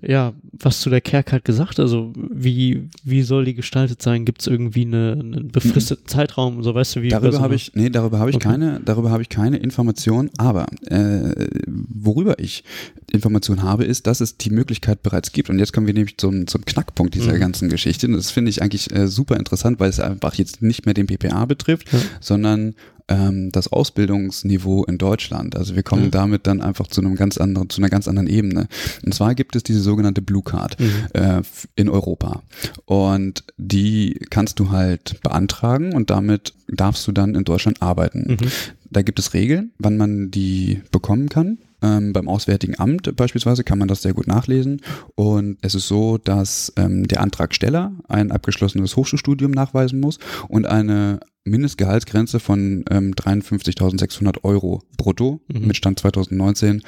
ja, was zu der Kerk halt gesagt? Also, wie, wie soll die gestaltet sein? Gibt es irgendwie eine, einen befristeten mhm. Zeitraum? So weißt du, wie darüber habe ich, nee, darüber habe ich okay. keine, darüber habe ich keine Information, aber äh, worüber ich Information habe, ist, dass es die Möglichkeit bereits gibt. Und jetzt kommen wir nämlich zum, zum Knackpunkt dieser mhm. ganzen Geschichte. Und das finde ich eigentlich äh, super interessant, weil es einfach jetzt nicht mehr den PPA betrifft, ja. sondern ähm, das Ausbildungsniveau in Deutschland. Also wir kommen mhm. damit dann einfach zu einem ganz anderen, zu einer ganz anderen Ebene. Und zwar gibt es diese sogenannte Blue Card mhm. äh, in Europa. Und die kannst du halt beantragen und damit darfst du dann in Deutschland arbeiten. Mhm. Da gibt es Regeln, wann man die bekommen kann. Ähm, beim Auswärtigen Amt beispielsweise kann man das sehr gut nachlesen. Und es ist so, dass ähm, der Antragsteller ein abgeschlossenes Hochschulstudium nachweisen muss und eine Mindestgehaltsgrenze von ähm, 53.600 Euro brutto mhm. mit Stand 2019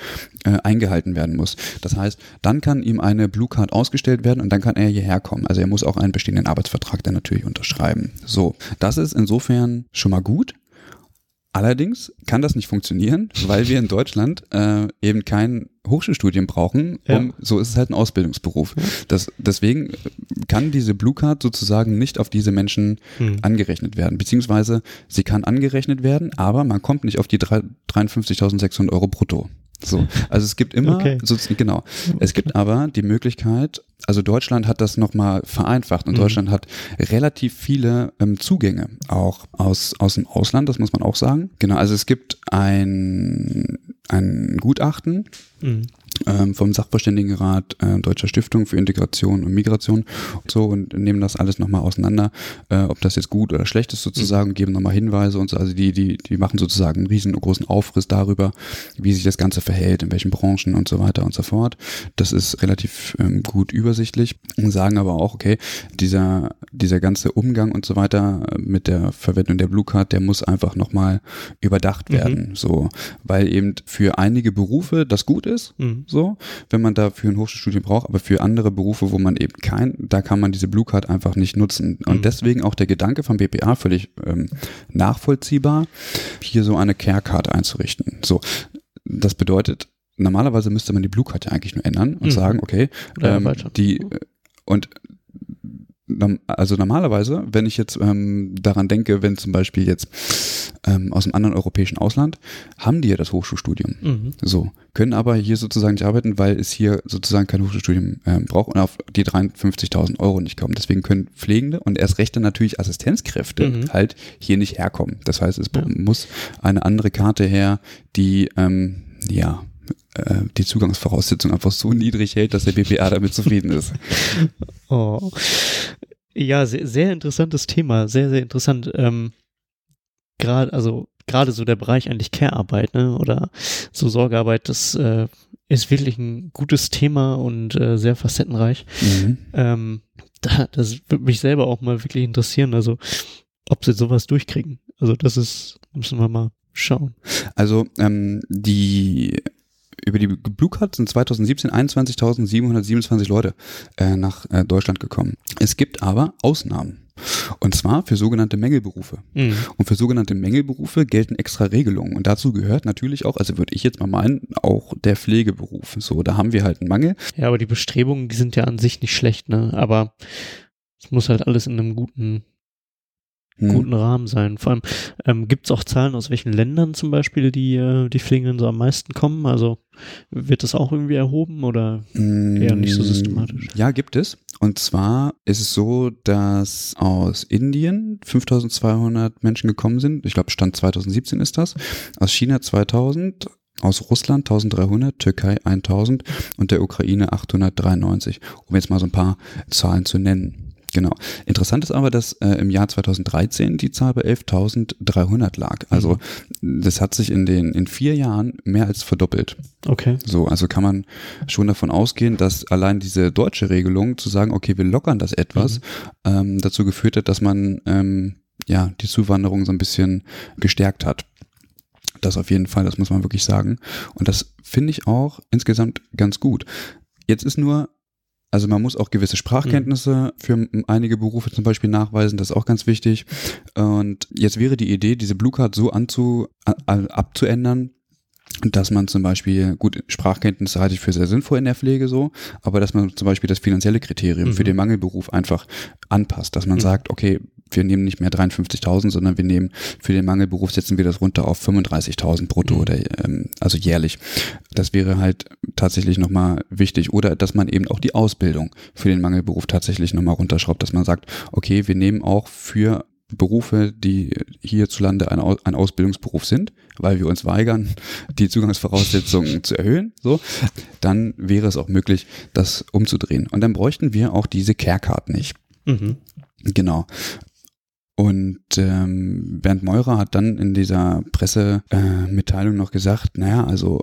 äh, eingehalten werden muss. Das heißt, dann kann ihm eine Blue Card ausgestellt werden und dann kann er hierher kommen. Also er muss auch einen bestehenden Arbeitsvertrag dann natürlich unterschreiben. So, das ist insofern schon mal gut. Allerdings kann das nicht funktionieren, weil wir in Deutschland äh, eben kein Hochschulstudium brauchen. Um, ja. So ist es halt ein Ausbildungsberuf. Das, deswegen kann diese Blue Card sozusagen nicht auf diese Menschen hm. angerechnet werden. Beziehungsweise sie kann angerechnet werden, aber man kommt nicht auf die 53.600 Euro brutto. So, also es gibt immer, okay. so, genau, es gibt aber die Möglichkeit, also Deutschland hat das nochmal vereinfacht und mhm. Deutschland hat relativ viele ähm, Zugänge auch aus, aus dem Ausland, das muss man auch sagen. Genau, also es gibt ein, ein Gutachten, mhm vom Sachverständigenrat äh, Deutscher Stiftung für Integration und Migration und so und nehmen das alles nochmal auseinander, äh, ob das jetzt gut oder schlecht ist sozusagen, mhm. geben nochmal Hinweise und so. Also die, die, die machen sozusagen einen riesengroßen Aufriss darüber, wie sich das Ganze verhält, in welchen Branchen und so weiter und so fort. Das ist relativ ähm, gut übersichtlich und sagen aber auch, okay, dieser, dieser ganze Umgang und so weiter mit der Verwendung der Blue Card, der muss einfach nochmal überdacht mhm. werden, mhm. so, weil eben für einige Berufe das gut ist, mhm so, wenn man dafür ein Hochschulstudium braucht, aber für andere Berufe, wo man eben kein, da kann man diese Blue Card einfach nicht nutzen. Und mhm. deswegen auch der Gedanke vom BPA völlig ähm, nachvollziehbar, hier so eine Care Card einzurichten. So, das bedeutet, normalerweise müsste man die Blue Card ja eigentlich nur ändern und mhm. sagen, okay, ähm, die und also normalerweise, wenn ich jetzt ähm, daran denke, wenn zum Beispiel jetzt ähm, aus einem anderen europäischen Ausland, haben die ja das Hochschulstudium. Mhm. So, können aber hier sozusagen nicht arbeiten, weil es hier sozusagen kein Hochschulstudium ähm, braucht und auf die 53.000 Euro nicht kommen. Deswegen können Pflegende und erst recht dann natürlich Assistenzkräfte mhm. halt hier nicht herkommen. Das heißt, es ja. muss eine andere Karte her, die ähm, ja äh, die Zugangsvoraussetzung einfach so niedrig hält, dass der BPA damit zufrieden ist. Oh. Ja, sehr, sehr interessantes Thema, sehr, sehr interessant. Ähm, gerade, also gerade so der Bereich eigentlich Care-Arbeit, ne, oder so Sorgearbeit, das äh, ist wirklich ein gutes Thema und äh, sehr facettenreich. Mhm. Ähm, da, das würde mich selber auch mal wirklich interessieren, also ob sie sowas durchkriegen. Also das ist, müssen wir mal schauen. Also ähm, die über die Blue Card sind 2017 21.727 Leute äh, nach äh, Deutschland gekommen. Es gibt aber Ausnahmen. Und zwar für sogenannte Mängelberufe. Mhm. Und für sogenannte Mängelberufe gelten extra Regelungen. Und dazu gehört natürlich auch, also würde ich jetzt mal meinen, auch der Pflegeberuf. So, da haben wir halt einen Mangel. Ja, aber die Bestrebungen, die sind ja an sich nicht schlecht, ne? Aber es muss halt alles in einem guten hm. guten Rahmen sein. Vor allem ähm, gibt es auch Zahlen, aus welchen Ländern zum Beispiel die, äh, die Pflegenden so am meisten kommen? Also wird das auch irgendwie erhoben oder eher nicht so systematisch? Ja, gibt es. Und zwar ist es so, dass aus Indien 5200 Menschen gekommen sind. Ich glaube, Stand 2017 ist das. Aus China 2000, aus Russland 1300, Türkei 1000 und der Ukraine 893, um jetzt mal so ein paar Zahlen zu nennen. Genau. Interessant ist aber, dass äh, im Jahr 2013 die Zahl bei 11.300 lag. Also mhm. das hat sich in den in vier Jahren mehr als verdoppelt. Okay. So, also kann man schon davon ausgehen, dass allein diese deutsche Regelung zu sagen, okay, wir lockern das etwas, mhm. ähm, dazu geführt hat, dass man ähm, ja die Zuwanderung so ein bisschen gestärkt hat. Das auf jeden Fall, das muss man wirklich sagen. Und das finde ich auch insgesamt ganz gut. Jetzt ist nur also man muss auch gewisse Sprachkenntnisse für einige Berufe zum Beispiel nachweisen, das ist auch ganz wichtig. Und jetzt wäre die Idee, diese Blue Card so anzu, abzuändern, dass man zum Beispiel, gut, Sprachkenntnisse halte ich für sehr sinnvoll in der Pflege so, aber dass man zum Beispiel das finanzielle Kriterium mhm. für den Mangelberuf einfach anpasst, dass man mhm. sagt, okay, wir nehmen nicht mehr 53.000, sondern wir nehmen für den Mangelberuf setzen wir das runter auf 35.000 brutto mhm. oder ähm, also jährlich. Das wäre halt tatsächlich nochmal wichtig oder dass man eben auch die Ausbildung für den Mangelberuf tatsächlich nochmal runterschraubt, dass man sagt, okay, wir nehmen auch für Berufe, die hierzulande ein, ein Ausbildungsberuf sind, weil wir uns weigern, die Zugangsvoraussetzungen zu erhöhen, so, dann wäre es auch möglich, das umzudrehen. Und dann bräuchten wir auch diese Care-Card nicht. Mhm. Genau. Und ähm, Bernd Meurer hat dann in dieser Pressemitteilung äh, noch gesagt, naja, also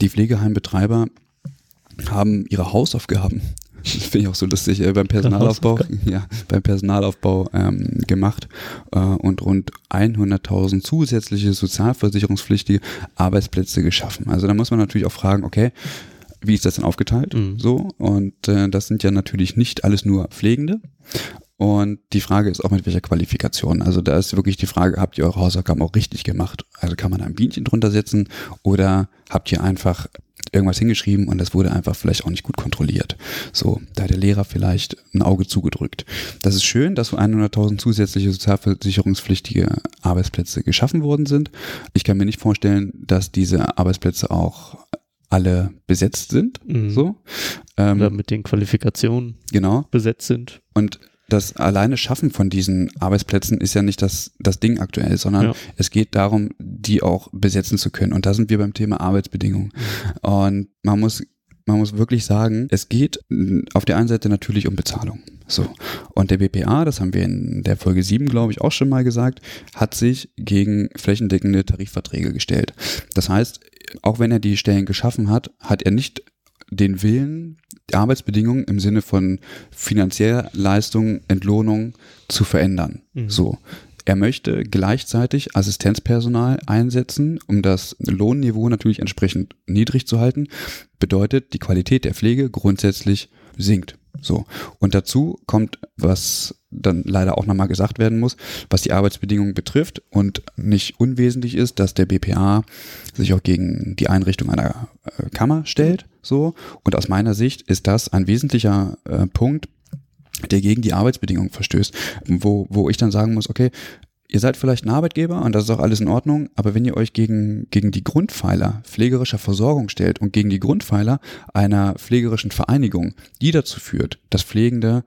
die Pflegeheimbetreiber haben ihre Hausaufgaben finde ich auch so lustig, äh, beim Personalaufbau, ja, beim Personalaufbau ähm, gemacht äh, und rund 100.000 zusätzliche sozialversicherungspflichtige Arbeitsplätze geschaffen. Also da muss man natürlich auch fragen, okay, wie ist das denn aufgeteilt? Mhm. So, und äh, das sind ja natürlich nicht alles nur Pflegende. Und die Frage ist auch mit welcher Qualifikation. Also da ist wirklich die Frage, habt ihr eure Hausaufgaben auch richtig gemacht? Also kann man ein Bienchen drunter setzen oder habt ihr einfach irgendwas hingeschrieben und das wurde einfach vielleicht auch nicht gut kontrolliert. So, da hat der Lehrer vielleicht ein Auge zugedrückt. Das ist schön, dass so 100.000 zusätzliche sozialversicherungspflichtige Arbeitsplätze geschaffen worden sind. Ich kann mir nicht vorstellen, dass diese Arbeitsplätze auch alle besetzt sind, mhm. so. Ähm, Oder mit den Qualifikationen genau. besetzt sind. Und das alleine Schaffen von diesen Arbeitsplätzen ist ja nicht das, das Ding aktuell, sondern ja. es geht darum, die auch besetzen zu können. Und da sind wir beim Thema Arbeitsbedingungen. Und man muss man muss wirklich sagen, es geht auf der einen Seite natürlich um Bezahlung. So. Und der BPA, das haben wir in der Folge 7, glaube ich, auch schon mal gesagt, hat sich gegen flächendeckende Tarifverträge gestellt. Das heißt, auch wenn er die Stellen geschaffen hat, hat er nicht den Willen, die Arbeitsbedingungen im Sinne von finanzieller Leistung, Entlohnung zu verändern. Mhm. So. Er möchte gleichzeitig Assistenzpersonal einsetzen, um das Lohnniveau natürlich entsprechend niedrig zu halten. Bedeutet, die Qualität der Pflege grundsätzlich sinkt. So. Und dazu kommt, was dann leider auch nochmal gesagt werden muss, was die Arbeitsbedingungen betrifft und nicht unwesentlich ist, dass der BPA sich auch gegen die Einrichtung einer äh, Kammer stellt. So. Und aus meiner Sicht ist das ein wesentlicher äh, Punkt, der gegen die Arbeitsbedingungen verstößt, wo, wo ich dann sagen muss, okay, ihr seid vielleicht ein Arbeitgeber und das ist auch alles in Ordnung, aber wenn ihr euch gegen, gegen die Grundpfeiler pflegerischer Versorgung stellt und gegen die Grundpfeiler einer pflegerischen Vereinigung, die dazu führt, dass Pflegende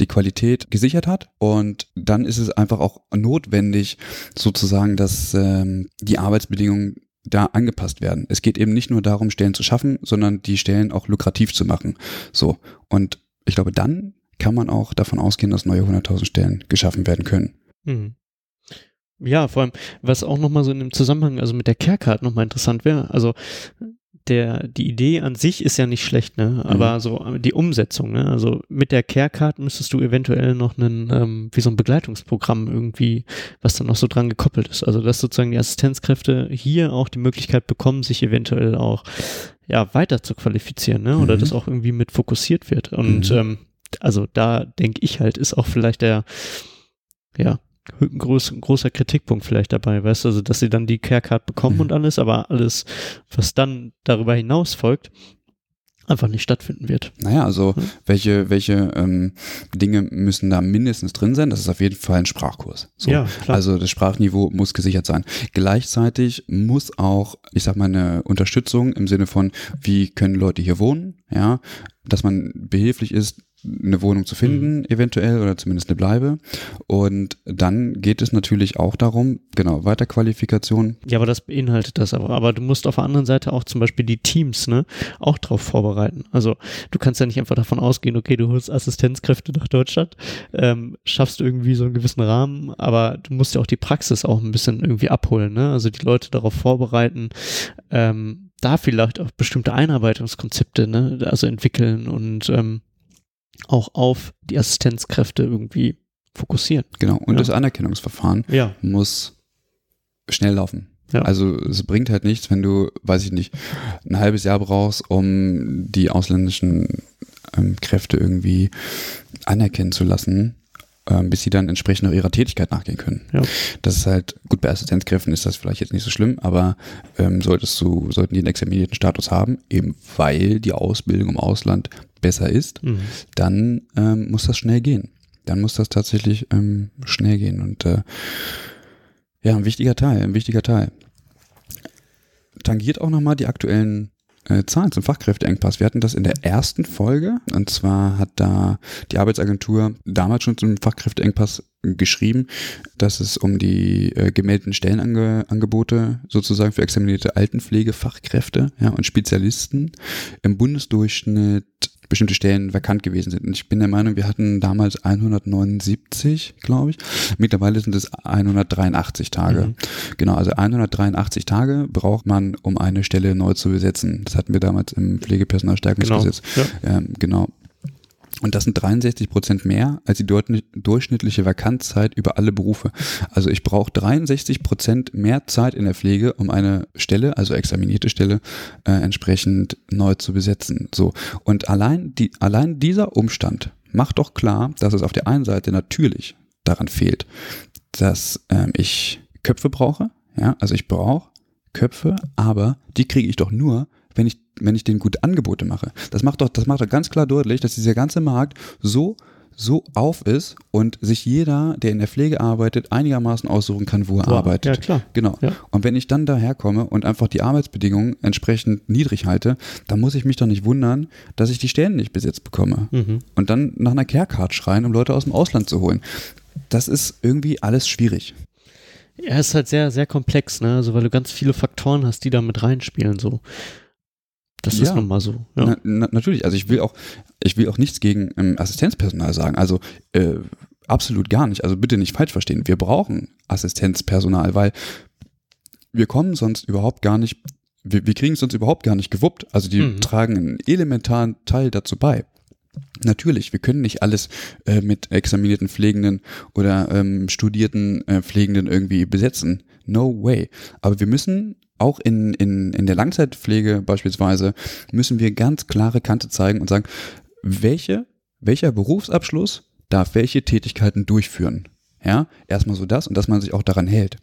die Qualität gesichert hat und dann ist es einfach auch notwendig, sozusagen, dass ähm, die Arbeitsbedingungen da angepasst werden. Es geht eben nicht nur darum, Stellen zu schaffen, sondern die Stellen auch lukrativ zu machen. So. Und ich glaube, dann kann man auch davon ausgehen, dass neue 100.000 Stellen geschaffen werden können. Mhm. Ja, vor allem, was auch nochmal so in dem Zusammenhang, also mit der Care-Card nochmal interessant wäre, also der, die Idee an sich ist ja nicht schlecht, ne? Aber mhm. so die Umsetzung, ne? Also mit der Care-Card müsstest du eventuell noch einen, ähm, wie so ein Begleitungsprogramm irgendwie, was dann noch so dran gekoppelt ist. Also dass sozusagen die Assistenzkräfte hier auch die Möglichkeit bekommen, sich eventuell auch ja weiter zu qualifizieren, ne? Oder mhm. das auch irgendwie mit fokussiert wird. Und mhm. ähm, also da denke ich halt, ist auch vielleicht der, ja, groß, großer Kritikpunkt vielleicht dabei, weißt du, also dass sie dann die Care Card bekommen mhm. und alles, aber alles, was dann darüber hinaus folgt, einfach nicht stattfinden wird. Naja, also Hm. welche, welche ähm, Dinge müssen da mindestens drin sein? Das ist auf jeden Fall ein Sprachkurs. So. Ja, klar. Also das Sprachniveau muss gesichert sein. Gleichzeitig muss auch, ich sag mal, eine Unterstützung im Sinne von, wie können Leute hier wohnen, ja, dass man behilflich ist, eine Wohnung zu finden, eventuell, oder zumindest eine Bleibe. Und dann geht es natürlich auch darum, genau, Weiterqualifikation. Ja, aber das beinhaltet das aber. Aber du musst auf der anderen Seite auch zum Beispiel die Teams, ne, auch darauf vorbereiten. Also du kannst ja nicht einfach davon ausgehen, okay, du holst Assistenzkräfte nach Deutschland, ähm, schaffst irgendwie so einen gewissen Rahmen, aber du musst ja auch die Praxis auch ein bisschen irgendwie abholen, ne? Also die Leute darauf vorbereiten, ähm, da vielleicht auch bestimmte Einarbeitungskonzepte, ne, also entwickeln und ähm, auch auf die Assistenzkräfte irgendwie fokussieren. Genau. Und Ja. das Anerkennungsverfahren Ja. muss schnell laufen. Ja. Also es bringt halt nichts, wenn du, weiß ich nicht, ein halbes Jahr brauchst, um die ausländischen ähm, Kräfte irgendwie anerkennen zu lassen, ähm, bis sie dann entsprechend auch ihrer Tätigkeit nachgehen können. Ja. Das ist halt, gut, bei Assistenzkräften ist das vielleicht jetzt nicht so schlimm, aber ähm, solltest du, sollten die einen examinierten Status haben, eben weil die Ausbildung im Ausland besser ist, Mhm. dann ähm, muss das schnell gehen. Dann muss das tatsächlich ähm, schnell gehen. Und äh, ja, ein wichtiger Teil, ein wichtiger Teil. Tangiert auch nochmal die aktuellen äh, Zahlen zum Fachkräfteengpass. Wir hatten das in der ersten Folge. Und zwar hat da die Arbeitsagentur damals schon zum Fachkräfteengpass geschrieben, dass es um die äh, gemeldeten Stellenangebote sozusagen für examinierte Altenpflegefachkräfte ja, und Spezialisten im Bundesdurchschnitt bestimmte Stellen vakant gewesen sind. Und ich bin der Meinung, wir hatten damals 179, glaube ich. Mittlerweile sind es 183 Tage. Mhm. Genau, also 183 Tage braucht man, um eine Stelle neu zu besetzen. Das hatten wir damals im Pflegepersonalstärkungsgesetz. Genau. Ja. Ähm, genau. Und das sind 63 Prozent mehr als die durchschnittliche Vakanzzeit über alle Berufe. Also ich brauche 63 Prozent mehr Zeit in der Pflege, um eine Stelle, also examinierte Stelle, äh, entsprechend neu zu besetzen. So. Und allein, die, allein dieser Umstand macht doch klar, dass es auf der einen Seite natürlich daran fehlt, dass ähm, ich Köpfe brauche. Ja, also ich brauche Köpfe, aber die kriege ich doch nur, wenn ich, wenn ich denen gute Angebote mache. Das macht doch, das macht doch ganz klar deutlich, dass dieser ganze Markt so, so auf ist und sich jeder, der in der Pflege arbeitet, einigermaßen aussuchen kann, wo er Boah, arbeitet. Ja, klar. Genau. Ja. Und wenn ich dann daherkomme und einfach die Arbeitsbedingungen entsprechend niedrig halte, dann muss ich mich doch nicht wundern, dass ich die Stellen nicht besetzt bekomme. Mhm. Und dann nach einer Care-Card schreien, um Leute aus dem Ausland zu holen. Das ist irgendwie alles schwierig. Ja, es ist halt sehr, sehr komplex, ne? Also weil du ganz viele Faktoren hast, die da mit reinspielen, so. Das ist Ja. nun mal so. Ja. Na, na, natürlich, also ich will auch, ich will auch nichts gegen ähm, Assistenzpersonal sagen. Also äh, absolut gar nicht. Also bitte nicht falsch verstehen. Wir brauchen Assistenzpersonal, weil wir kommen sonst überhaupt gar nicht, wir, wir kriegen es sonst überhaupt gar nicht gewuppt. Also die Mhm. tragen einen elementaren Teil dazu bei. Natürlich, wir können nicht alles äh, mit examinierten Pflegenden oder ähm, studierten äh, Pflegenden irgendwie besetzen. No way. Aber wir müssen auch in, in, in der Langzeitpflege beispielsweise, müssen wir ganz klare Kante zeigen und sagen, welche, welcher Berufsabschluss darf welche Tätigkeiten durchführen. Ja, erstmal so das und dass man sich auch daran hält.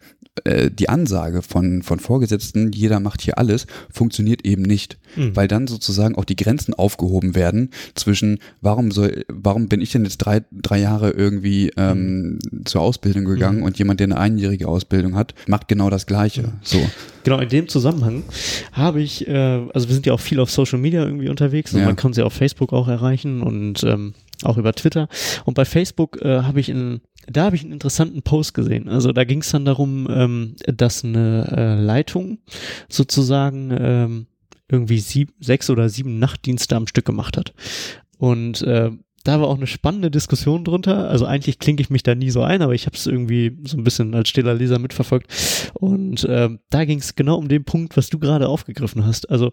Äh, die Ansage von, von Vorgesetzten, jeder macht hier alles, funktioniert eben nicht Mhm. weil dann sozusagen auch die Grenzen aufgehoben werden zwischen, warum soll, warum bin ich denn jetzt drei, drei Jahre irgendwie ähm, zur Ausbildung gegangen Mhm. und jemand, der eine einjährige Ausbildung hat, macht genau das Gleiche. So. Genau, in dem Zusammenhang habe ich, äh, also wir sind ja auch viel auf Social Media irgendwie unterwegs und Ja. man kann sie auf Facebook auch erreichen und ähm, auch über Twitter. Und bei Facebook äh, habe ich in, da habe ich einen interessanten Post gesehen. Also da ging es dann darum, ähm, dass eine äh, Leitung sozusagen ähm, irgendwie sieb, sechs oder sieben Nachtdienste am Stück gemacht hat. Und äh, da war auch eine spannende Diskussion drunter. Also eigentlich klinke ich mich da nie so ein, aber ich habe es irgendwie so ein bisschen als stiller Leser mitverfolgt. Und ähm, da ging es genau um den Punkt, was du gerade aufgegriffen hast. Also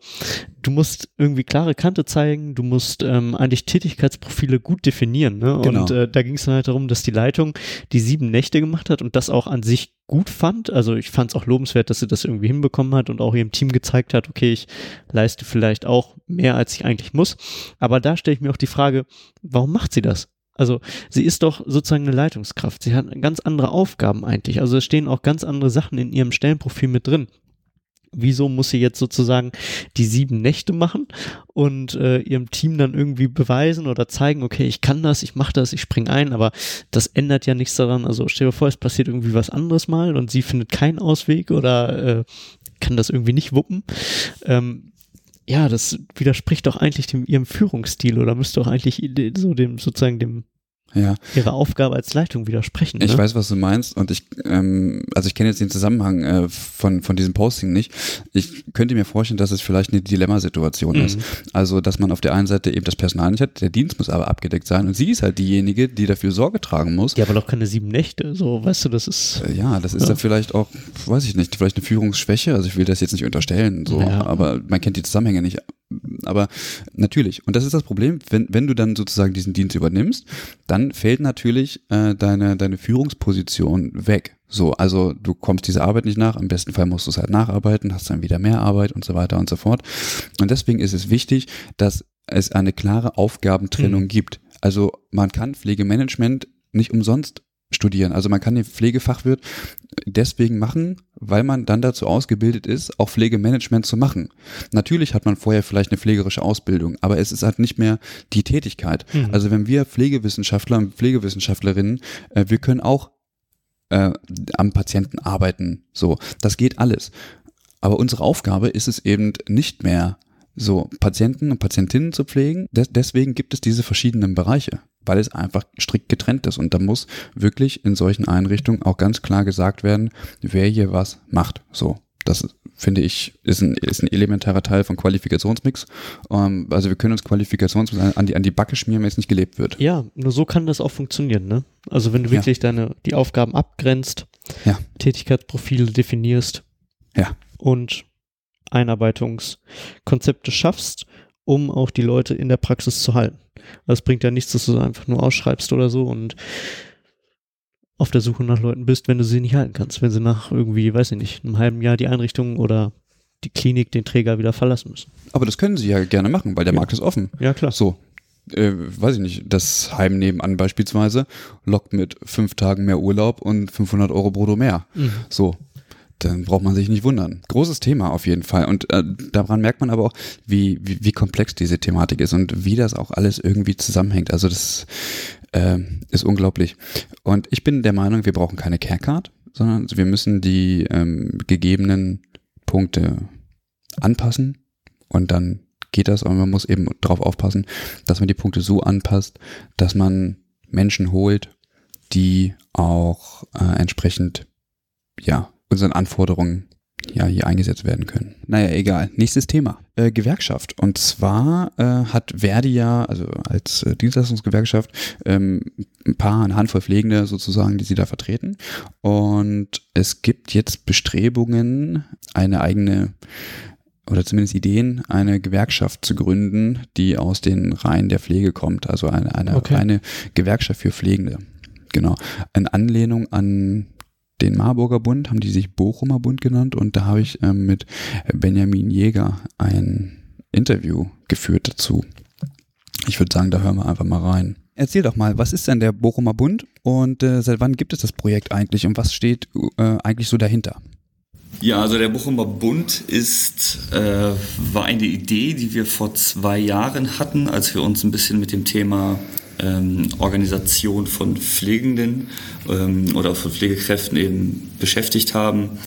du musst irgendwie klare Kante zeigen, du musst ähm, eigentlich Tätigkeitsprofile gut definieren. Ne? Genau. Und äh, da ging es dann halt darum, dass die Leitung die sieben Nächte gemacht hat und das auch an sich gut fand. Also ich fand es auch lobenswert, dass sie das irgendwie hinbekommen hat und auch ihrem Team gezeigt hat, okay, ich leiste vielleicht auch mehr, als ich eigentlich muss. Aber da stelle ich mir auch die Frage, warum macht sie das? Also sie ist doch sozusagen eine Leitungskraft. Sie hat ganz andere Aufgaben eigentlich. Also es stehen auch ganz andere Sachen in ihrem Stellenprofil mit drin. wieso muss sie jetzt sozusagen die sieben Nächte machen und äh, ihrem Team dann irgendwie beweisen oder zeigen, okay, ich kann das, ich mache das, ich spring ein, aber das ändert ja nichts daran. Also stell dir vor, es passiert irgendwie was anderes mal und sie findet keinen Ausweg oder äh, kann das irgendwie nicht wuppen. Ähm, ja, das widerspricht doch eigentlich dem, ihrem Führungsstil oder müsste doch eigentlich so dem sozusagen dem ja. ihre Aufgabe als Leitung widersprechen. Ich ne? weiß, was du meinst und ich, ähm, also ich kenne jetzt den Zusammenhang äh, von, von diesem Posting nicht. Ich könnte mir vorstellen, dass es vielleicht eine Dilemmasituation Mhm. ist. Also, dass man auf der einen Seite eben das Personal nicht hat, der Dienst muss aber abgedeckt sein und sie ist halt diejenige, die dafür Sorge tragen muss. Ja, aber doch keine sieben Nächte, so, weißt du, das ist. Äh, Ja, das ist Ja. dann vielleicht auch, weiß ich nicht, vielleicht eine Führungsschwäche. Also ich will das jetzt nicht unterstellen, so, Ja. aber man kennt die Zusammenhänge nicht. Aber natürlich, und das ist das Problem, wenn, wenn du dann sozusagen diesen Dienst übernimmst, dann fällt natürlich äh, deine, deine Führungsposition weg. So, also du kommst dieser Arbeit nicht nach, im besten Fall musst du es halt nacharbeiten, hast dann wieder mehr Arbeit und so weiter und so fort. Und deswegen ist es wichtig, dass es eine klare Aufgabentrennung Mhm. gibt. Also man kann Pflegemanagement nicht umsonst studieren. Also man kann den Pflegefachwirt deswegen machen, weil man dann dazu ausgebildet ist, auch Pflegemanagement zu machen. Natürlich hat man vorher vielleicht eine pflegerische Ausbildung, aber es ist halt nicht mehr die Tätigkeit. Mhm. Also wenn wir Pflegewissenschaftler und Pflegewissenschaftlerinnen, äh, wir können auch äh, am Patienten arbeiten. So, das geht alles. Aber unsere Aufgabe ist es eben nicht mehr so Patienten und Patientinnen zu pflegen. Des deswegen gibt es diese verschiedenen Bereiche, weil es einfach strikt getrennt ist. Und da muss wirklich in solchen Einrichtungen auch ganz klar gesagt werden, wer hier was macht. So, das finde ich ist ein, ist ein elementarer Teil von Qualifikationsmix. Ähm, also wir können uns Qualifikationsmix an die, an die Backe schmieren, wenn es nicht gelebt wird. Ja, nur so kann das auch funktionieren, ne? Also wenn du wirklich deine, die Aufgaben abgrenzt, Ja. Tätigkeitsprofile definierst. Ja. Und Einarbeitungskonzepte schaffst, um auch die Leute in der Praxis zu halten. Das bringt ja nichts, dass du einfach nur ausschreibst oder so und auf der Suche nach Leuten bist, wenn du sie nicht halten kannst, wenn sie nach irgendwie, weiß ich nicht, einem halben Jahr die Einrichtung oder die Klinik den Träger wieder verlassen müssen. Aber das können sie ja gerne machen, weil der Ja. Markt ist offen. Ja, klar. So, äh, weiß ich nicht, das Heim nebenan beispielsweise lockt mit fünf Tagen mehr Urlaub und 500 Euro brutto mehr. Mhm. So, dann braucht man sich nicht wundern. Großes Thema auf jeden Fall. Und äh, daran merkt man aber auch, wie, wie, wie komplex diese Thematik ist und wie das auch alles irgendwie zusammenhängt. Also das äh, ist unglaublich. Und ich bin der Meinung, wir brauchen keine Care Card, sondern wir müssen die ähm, gegebenen Punkte anpassen und dann geht das, aber man muss eben darauf aufpassen, dass man die Punkte so anpasst, dass man Menschen holt, die auch äh, entsprechend ja unseren Anforderungen ja hier eingesetzt werden können. Naja, egal. Nächstes Thema. Äh, Gewerkschaft. Und zwar äh, hat Verdi ja, also als äh, Dienstleistungsgewerkschaft, ähm, ein paar, eine Handvoll Pflegende sozusagen, die sie da vertreten. Und es gibt jetzt Bestrebungen, eine eigene oder zumindest Ideen, eine Gewerkschaft zu gründen, die aus den Reihen der Pflege kommt. Also eine, eine Okay. reine Gewerkschaft für Pflegende. Genau. In Anlehnung an den Marburger Bund haben die sich Bochumer Bund genannt und da habe ich ähm, mit Benjamin Jäger ein Interview geführt dazu. Ich würde sagen, da hören wir einfach mal rein. Erzähl doch mal, was ist denn der Bochumer Bund und äh, seit wann gibt es das Projekt eigentlich und was steht äh, eigentlich so dahinter? Ja, also der Bochumer Bund ist, äh, war eine Idee, die wir vor zwei Jahren hatten, als wir uns ein bisschen mit dem Thema ähm, Organisation von Pflegenden ähm, oder von Pflegekräften eben beschäftigt haben.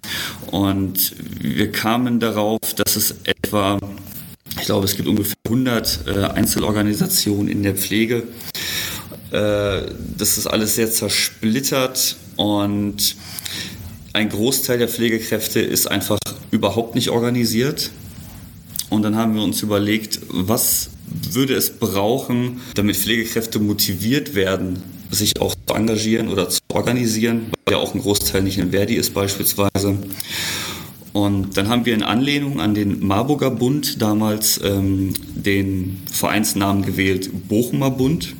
Und wir kamen darauf, dass es etwa, ich glaube, es gibt ungefähr 100 äh, Einzelorganisationen in der Pflege. Äh, das ist alles sehr zersplittert und ein Großteil der Pflegekräfte ist einfach überhaupt nicht organisiert. Und dann haben wir uns überlegt, was würde es brauchen, damit Pflegekräfte motiviert werden, sich auch zu engagieren oder zu organisieren, weil ja auch ein Großteil nicht in Verdi ist beispielsweise. Und dann haben wir in Anlehnung an den Marburger Bund damals ähm, den Vereinsnamen gewählt Bochumer Bund